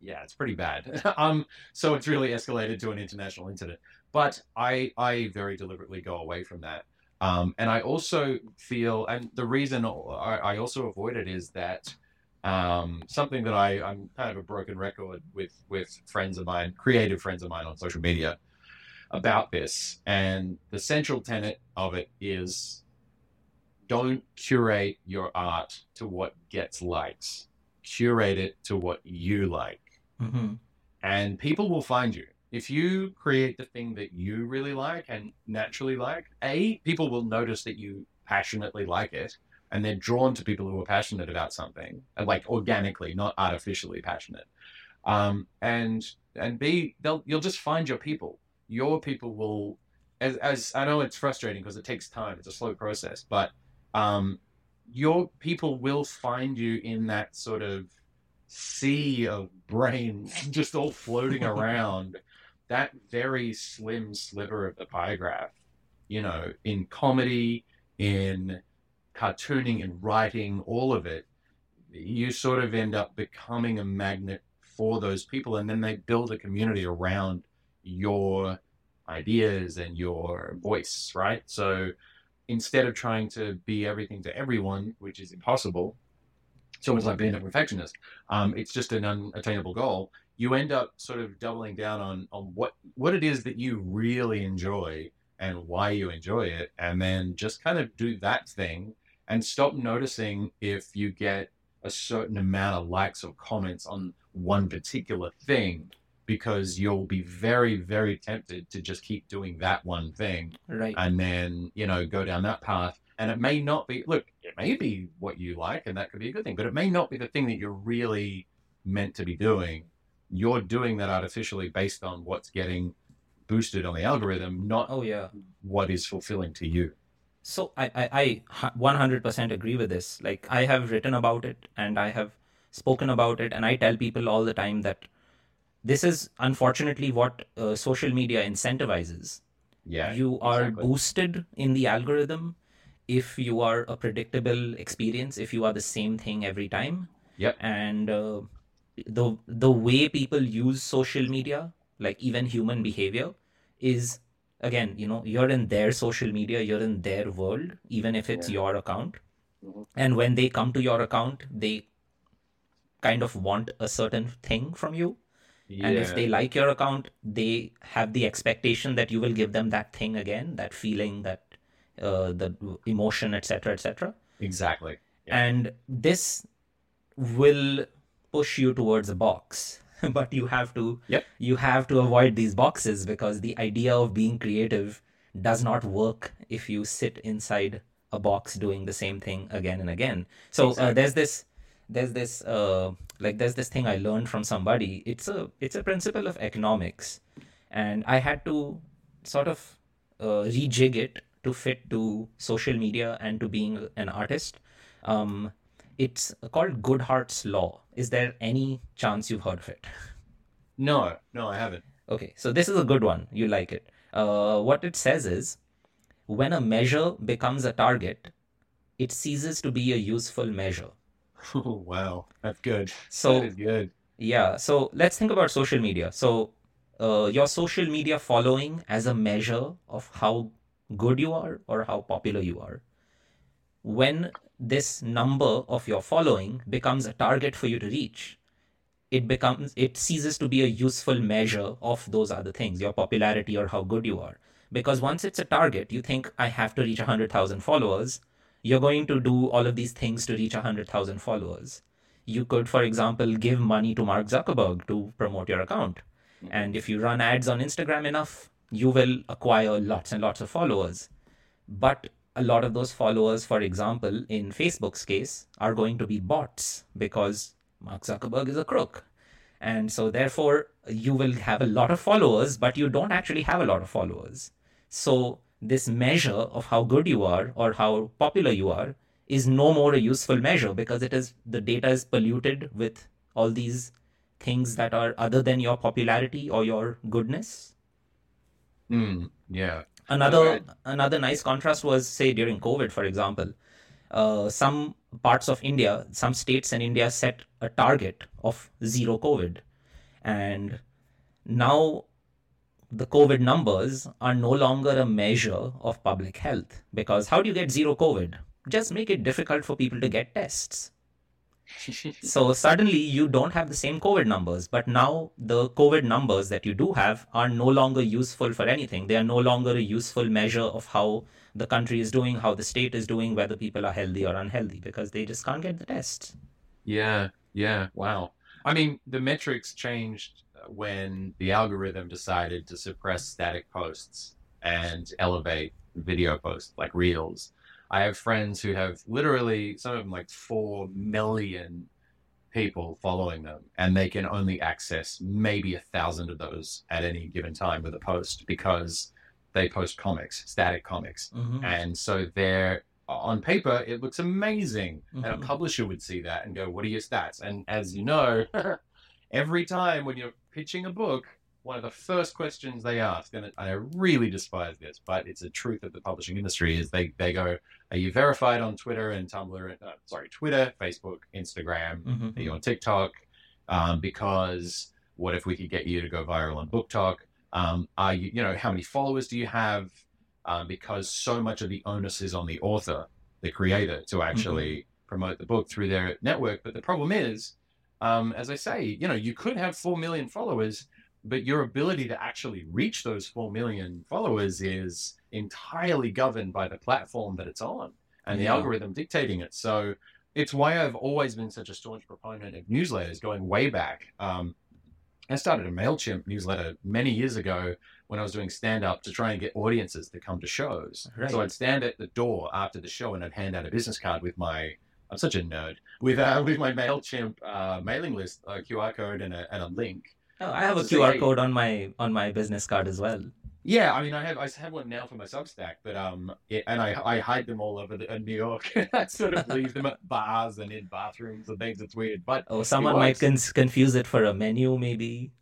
yeah, it's pretty bad. um, so it's really escalated to an international incident. But I, I very deliberately go away from that. Um, and I also feel, and the reason I, I also avoid it is that um, something that I, I'm kind of a broken record with with friends of mine, creative friends of mine on social media, about this. And the central tenet of it is don't curate your art to what gets likes. Curate it to what you like. hmm And people will find you. If you create the thing that you really like and naturally like, A, people will notice that you passionately like it and they're drawn to people who are passionate about something, and like organically, not artificially passionate. Um, and and B, they'll you'll just find your people. Your people will, as, as I know it's frustrating because it takes time. It's a slow process, but um, your people will find you in that sort of sea of brains just all floating around that very slim sliver of the pie graph. You know, in comedy, in cartooning, in writing, all of it, you sort of end up becoming a magnet for those people, and then they build a community around your ideas and your voice, right? So instead of trying to be everything to everyone, which is impossible, it's almost like being a perfectionist. Um, it's just an unattainable goal. You end up sort of doubling down on on what what it is that you really enjoy and why you enjoy it, and then just kind of do that thing and stop noticing if you get a certain amount of likes or comments on one particular thing because you'll be very, very tempted to just keep doing that one thing Right. and then, you know, go down that path. And it may not be, look, it may be what you like and that could be a good thing, but it may not be the thing that you're really meant to be doing. You're doing that artificially based on what's getting boosted on the algorithm, not oh yeah. what is fulfilling to you. So I, I, I 100% agree with this. Like I have written about it and I have spoken about it, and I tell people all the time that this is unfortunately what uh, social media incentivizes. Yeah. you are exactly. boosted in the algorithm if you are a predictable experience, if you are the same thing every time. Yep. And uh, the the way people use social media, like even human behavior, is again, you know, you're in their social media, you're in their world, even if it's Yeah. your account. Mhm. And when they come to your account, they kind of want a certain thing from you. And if they like your account, they have the expectation that you will give them that thing again, that feeling, that uh, the emotion, etc., etc. Exactly. Yeah. And this will push you towards a box, but you have to Yep. you have to avoid these boxes because the idea of being creative does not work if you sit inside a box doing the same thing again and again. So uh, there's this there's this uh, like there's this thing I learned from somebody. It's a it's a principle of economics, and I had to sort of uh, rejig it to fit to social media and to being an artist. Um, it's called Goodhart's law. Is there any chance you've heard of it? No, no, I haven't. Okay, so this is a good one. You like it. Uh, what it says is when a measure becomes a target, it ceases to be a useful measure. Oh, wow. That's good. So that is good. Yeah, so let's think about social media. So, uh, your social media following as a measure of how good you are or how popular you are. When this number of your following becomes a target for you to reach, it becomes it ceases to be a useful measure of those other things, your popularity or how good you are. Because once it's a target, you think I have to reach 100,000 followers. You're going to do all of these things to reach 100,000 followers you could, for example, give money to Mark Zuckerberg to promote your account. Mm-hmm. And if you run ads on Instagram enough, you will acquire lots and lots of followers. But a lot of those followers, for example, in Facebook's case, are going to be bots because Mark Zuckerberg is a crook. And so, therefore, you will have a lot of followers, but you don't actually have a lot of followers. So, this measure of how good you are or how popular you are is no more a useful measure because it is the data is polluted with all these things that are other than your popularity or your goodness Mm, yeah. another Alright. another nice contrast was say during covid for example uh, some parts of india some states in india set a target of zero covid and now the covid numbers are no longer a measure of public health because how do you get zero covid just make it difficult for people to get tests so suddenly you don't have the same COVID numbers, but now the COVID numbers that you do have are no longer useful for anything. They are no longer a useful measure of how the country is doing, how the state is doing, whether people are healthy or unhealthy, because they just can't get the tests. Yeah, yeah, wow. I mean, the metrics changed when the algorithm decided to suppress static posts and elevate video posts like reels. I have friends who have literally some of them like 4 million people following them, and they can only access maybe a thousand of those at any given time with a post because they post comics, static comics. Mhm. And so they're on paper, it looks amazing. And a Mhm. publisher would see that and go, What are your stats? And as you know, every time when you're pitching a book, one of the first questions they ask, and I really despise this, but it's a truth of the publishing industry, is they, they go, Are you verified on Twitter and Tumblr? Uh, sorry, Twitter, Facebook, Instagram? Mhm. Are you on TikTok? Um, because what if we could get you to go viral on BookTok? Um, are you, you know, how many followers do you have? Um, because so much of the onus is on the author, the creator, to actually promote the book through their network. But the problem is, um, as I say, you know, you could have 4 million followers, but your ability to actually reach those 4 million followers is entirely governed by the platform that it's on and the algorithm dictating it. So it's why I've always been such a staunch proponent of newsletters going way back. Um, I started a MailChimp newsletter many years ago when I was doing stand up to try and get audiences to come to shows. Right. So I'd stand at the door after the show and I'd hand out a business card with my, I'm such a nerd, with, uh, with my MailChimp uh, mailing list, a QR code and a, and a link. Oh, I have a QR code on my on my business card as well. Yeah, I mean, I have I have one now for my Substack, but um, it, and I I hide them all over the, in New York. I sort of leave them at bars and in bathrooms and things. It's weird, but Oh, someone might confuse it for a menu, maybe.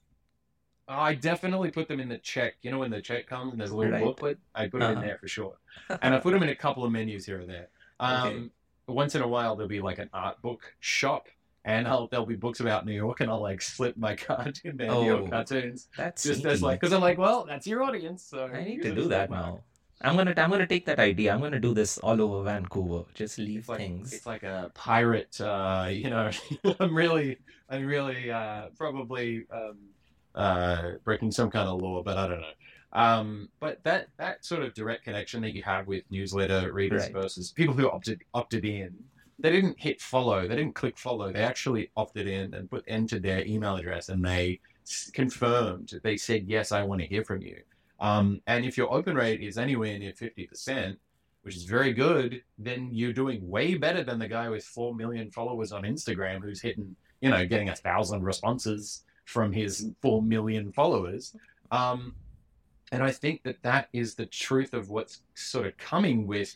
I definitely put them in the check. You know, when the check comes and there's a little Right. booklet, I put them in Uh-huh. there for sure. And I put them in a couple of menus here and there. Um, Okay. Once in a while, there'll be like an art book shop, and I'll there'll be books about New York, and I'll like slip my card in there, New Oh. York cartoons, That's just as like because I'm like, well, that's your audience, so I need to do that now. I'm gonna I'm gonna take that idea. I'm gonna do this all over Vancouver. Just leave It's like, things. it's like a pirate, uh, you know. I'm really, I'm really, uh, probably um, uh, breaking some kind of law, but I don't know. Um, but that that sort of direct connection that you have with newsletter readers Right. versus people who opted opted in, they didn't hit follow, they didn't click follow, they actually opted in and put entered their email address and they confirmed. They said yes, I want to hear from you. Um, and if your open rate is anywhere near fifty percent, which is very good, then you're doing way better than the guy with 4 million followers on Instagram who's hitting, you know, getting a thousand responses from his 4 million followers. Um, and I think that that is the truth of what's sort of coming with,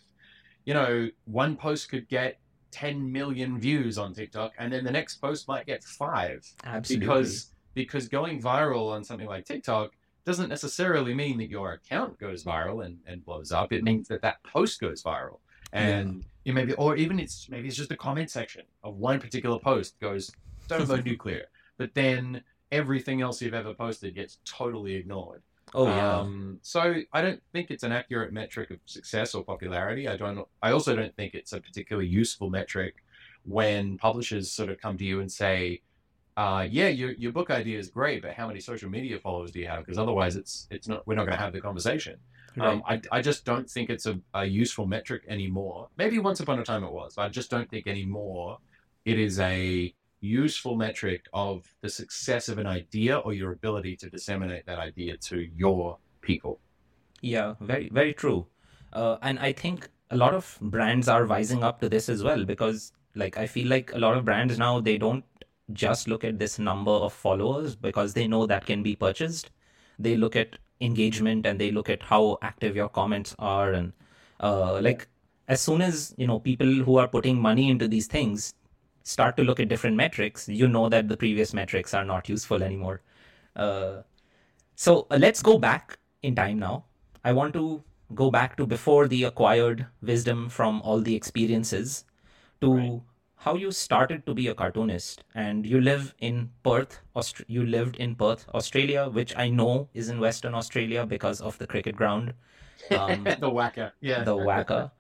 you know, one post could get 10 million views on TikTok and then the next post might get five Absolutely. because because going viral on something like TikTok doesn't necessarily mean that your account goes viral and, and blows up. It means that that post goes viral, and you maybe, or even it's maybe it's just the comment section of one particular post goes nuclear, but then everything else you've ever posted gets totally ignored. Oh yeah. Um, so I don't think it's an accurate metric of success or popularity. I don't. I also don't think it's a particularly useful metric when publishers sort of come to you and say, uh, "Yeah, your your book idea is great, but how many social media followers do you have? Because otherwise, it's it's not. We're not going to have the conversation." Um, I, I just don't think it's a, a useful metric anymore. Maybe once upon a time it was. I just don't think anymore it is a useful metric of the success of an idea or your ability to disseminate that idea to your people. Yeah, very very true. Uh, and I think a lot of brands are wising up to this as well because like I feel like a lot of brands now they don't just look at this number of followers because they know that can be purchased. They look at engagement and they look at how active your comments are and uh, like as soon as you know people who are putting money into these things start to look at different metrics, you know that the previous metrics are not useful anymore. Uh, so uh, let's go back in time now. I want to go back to before the acquired wisdom from all the experiences to Right. how you started to be a cartoonist and you live in Perth Aust- you lived in Perth Australia which I know is in Western Australia because of the cricket ground um, the WACA, yeah, the WACA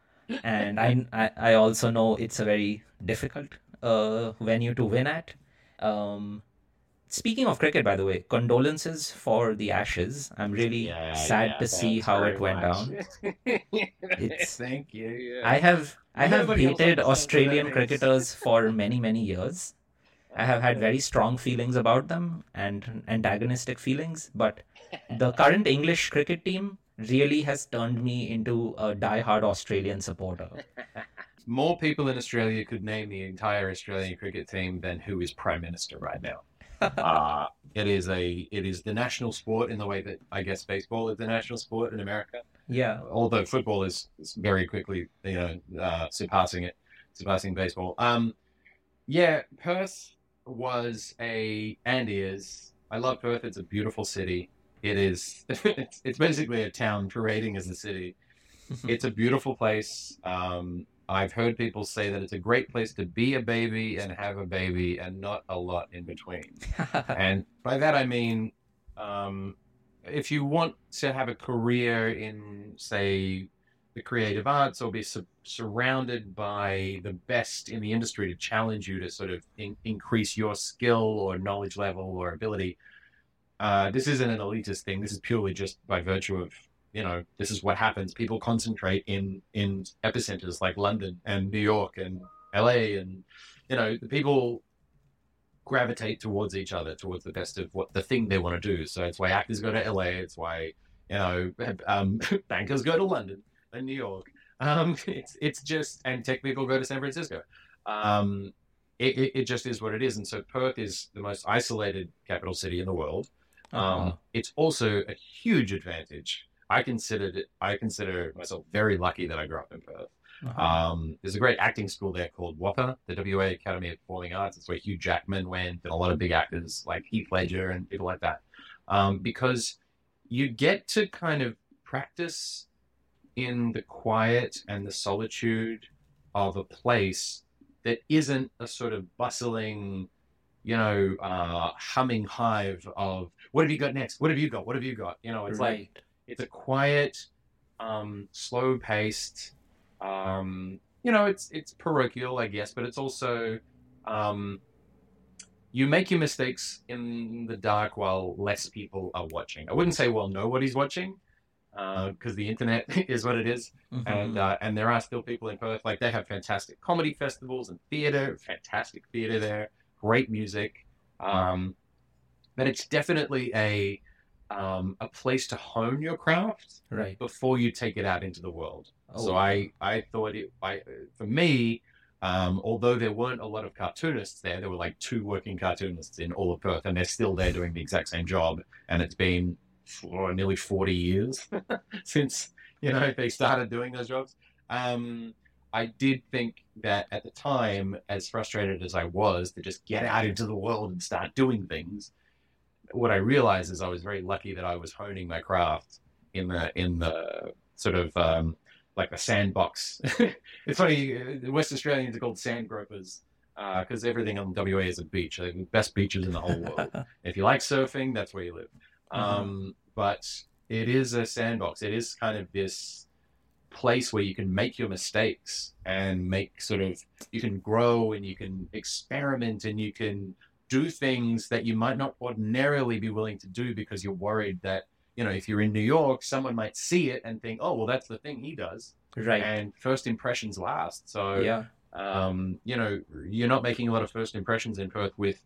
and I, I I also know it's a very difficult uh, venue to win at um, speaking of cricket by the way condolences for the ashes I'm really Yeah, sad yeah, to see how it went much. down It's- Thank you. yeah. I have I have hated understands what that Australian cricketers for many many years. I have had very strong feelings about them and antagonistic feelings, but the current English cricket team really has turned me into a die-hard Australian supporter. More people in Australia could name the entire Australian cricket team than who is prime minister right now. uh, it is a it is the national sport in the way that I guess baseball is the national sport in America. Yeah, Although football is, is very quickly you know uh, surpassing it, surpassing baseball. Um, yeah, Perth was a and is. I love Perth. It's a beautiful city. It is. It's, it's basically a town parading as a city it's a beautiful place. Um, I've heard people say that it's a great place to be a baby and have a baby, and not a lot in between. and by that I mean, um, if you want to have a career in, say, the creative arts, or be su- surrounded by the best in the industry to challenge you to sort of in- increase your skill or knowledge level or ability, uh, this isn't an elitist thing. This is purely just by virtue of you know this is what happens people concentrate in in epicenters like london and new york and LA, and you know the people gravitate towards each other, towards the best of what the thing they want to do. So it's why actors go to LA. It's why you know um, bankers go to London and New York. Um, it's it's just and tech people go to San Francisco. Um, it, it, it, just is what it is. And so Perth is the most isolated capital city in the world. Um, uh-huh. It's also a huge advantage. I considered it, I consider myself very lucky that I grew up in Perth. Uh-huh. Um, there's a great acting school there called WAAPA, the WA Academy of Performing Arts. It's where Hugh Jackman went and a lot of big actors like Heath Ledger and people like that. Um, because you get to kind of practice in the quiet and the solitude of a place that isn't a sort of bustling, you know, uh, humming hive of what have you got next? What have you got? What have you got? You know, it's right. like it's a quiet, um, slow paced, um, you know, it's it's parochial, I guess, but it's also um, you make your mistakes in the dark while less people are watching. I wouldn't say well nobody's watching because uh, the internet is what it is. Mm-hmm. and uh, and there are still people in Perth like they have fantastic comedy festivals and theater, fantastic theater there, great music, um, but it's definitely a um, a place to hone your craft right before you take it out into the world. Oh, so I I thought it I for me. Um, although there weren't a lot of cartoonists there, there were like two working cartoonists in all of Perth, and they're still there doing the exact same job. And it's been for nearly 40 years since you know they started doing those jobs. Um, I did think that at the time, as frustrated as I was to just get out into the world and start doing things, what I realized is I was very lucky that I was honing my craft in the in the sort of um, like the sandbox. it's funny, the West Australians are called sand gropers because uh, everything on WA is a beach. the best beaches in the whole world. if you like surfing, that's where you live. Mm-hmm. Um, but it is a sandbox. It is kind of this place where you can make your mistakes and make sort of you can grow and you can experiment and you can do things that you might not ordinarily be willing to do because you're worried that you know if you're in New York someone might see it and think oh well that's the thing he does right and first impressions last so yeah um, you know you're not making a lot of first impressions in Perth with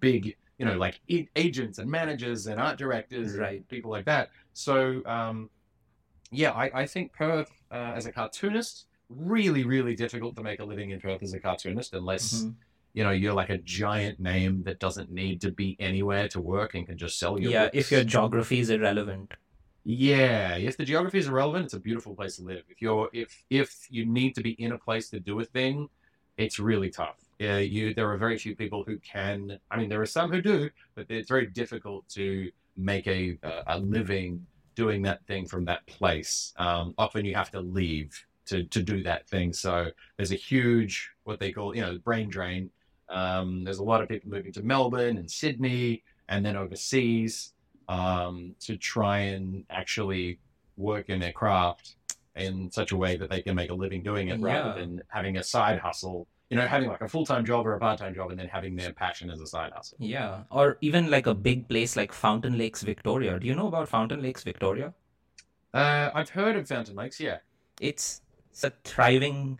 big you know, like agents and managers and art directors, right. and people like that. So, um, yeah, I, I think Perth uh, as a cartoonist, really, really difficult to make a living in Perth as a cartoonist unless. Mm-hmm. You know, you're like a giant name that doesn't need to be anywhere to work and can just sell your. Yeah, books. if your geography is irrelevant. Yeah, if the geography is irrelevant, it's a beautiful place to live. If you're if if you need to be in a place to do a thing, it's really tough yeah, you there are very few people who can. I mean, there are some who do, but it's very difficult to make a a living doing that thing from that place. Um, often you have to leave to to do that thing. So there's a huge what they call you know brain drain. Um, there's a lot of people moving to Melbourne and Sydney and then overseas um, to try and actually work in their craft in such a way that they can make a living doing it yeah. rather than having a side hustle you know, having like a full time job or a part time job and then having their passion as a side hustle. Yeah. Or even like a big place like Fountain Lakes, Victoria. Do you know about Fountain Lakes, Victoria? Uh, I've heard of Fountain Lakes, yeah. It's, it's a thriving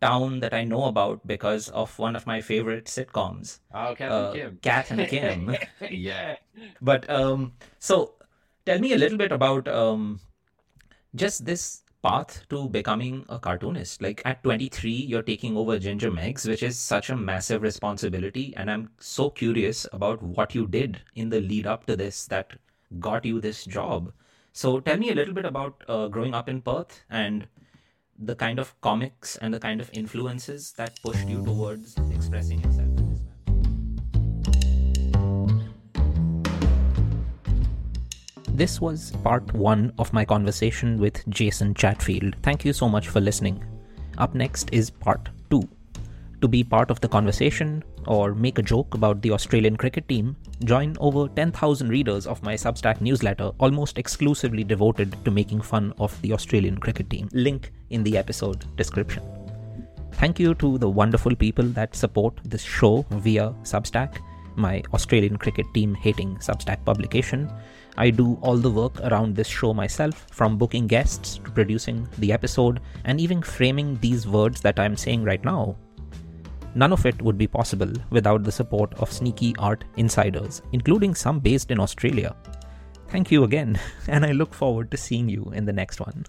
town that I know about because of one of my favorite sitcoms. Oh, Kath uh, and Kim. Kath and Kim. yeah. But um, so tell me a little bit about um, just this path to becoming a cartoonist. Like at 23, you're taking over Ginger Meggs, which is such a massive responsibility. And I'm so curious about what you did in the lead up to this that got you this job. So tell me a little bit about uh, growing up in Perth and the kind of comics and the kind of influences that pushed you towards expressing yourself. This was part one of my conversation with Jason Chatfield. Thank you so much for listening. Up next is part two. To be part of the conversation or make a joke about the Australian cricket team, join over 10,000 readers of my Substack newsletter, almost exclusively devoted to making fun of the Australian cricket team. Link in the episode description. Thank you to the wonderful people that support this show via Substack, my Australian cricket team hating Substack publication. I do all the work around this show myself, from booking guests to producing the episode and even framing these words that I'm saying right now. None of it would be possible without the support of SneakyArt insiders, including some based in Australia. Thank you again, and I look forward to seeing you in the next one.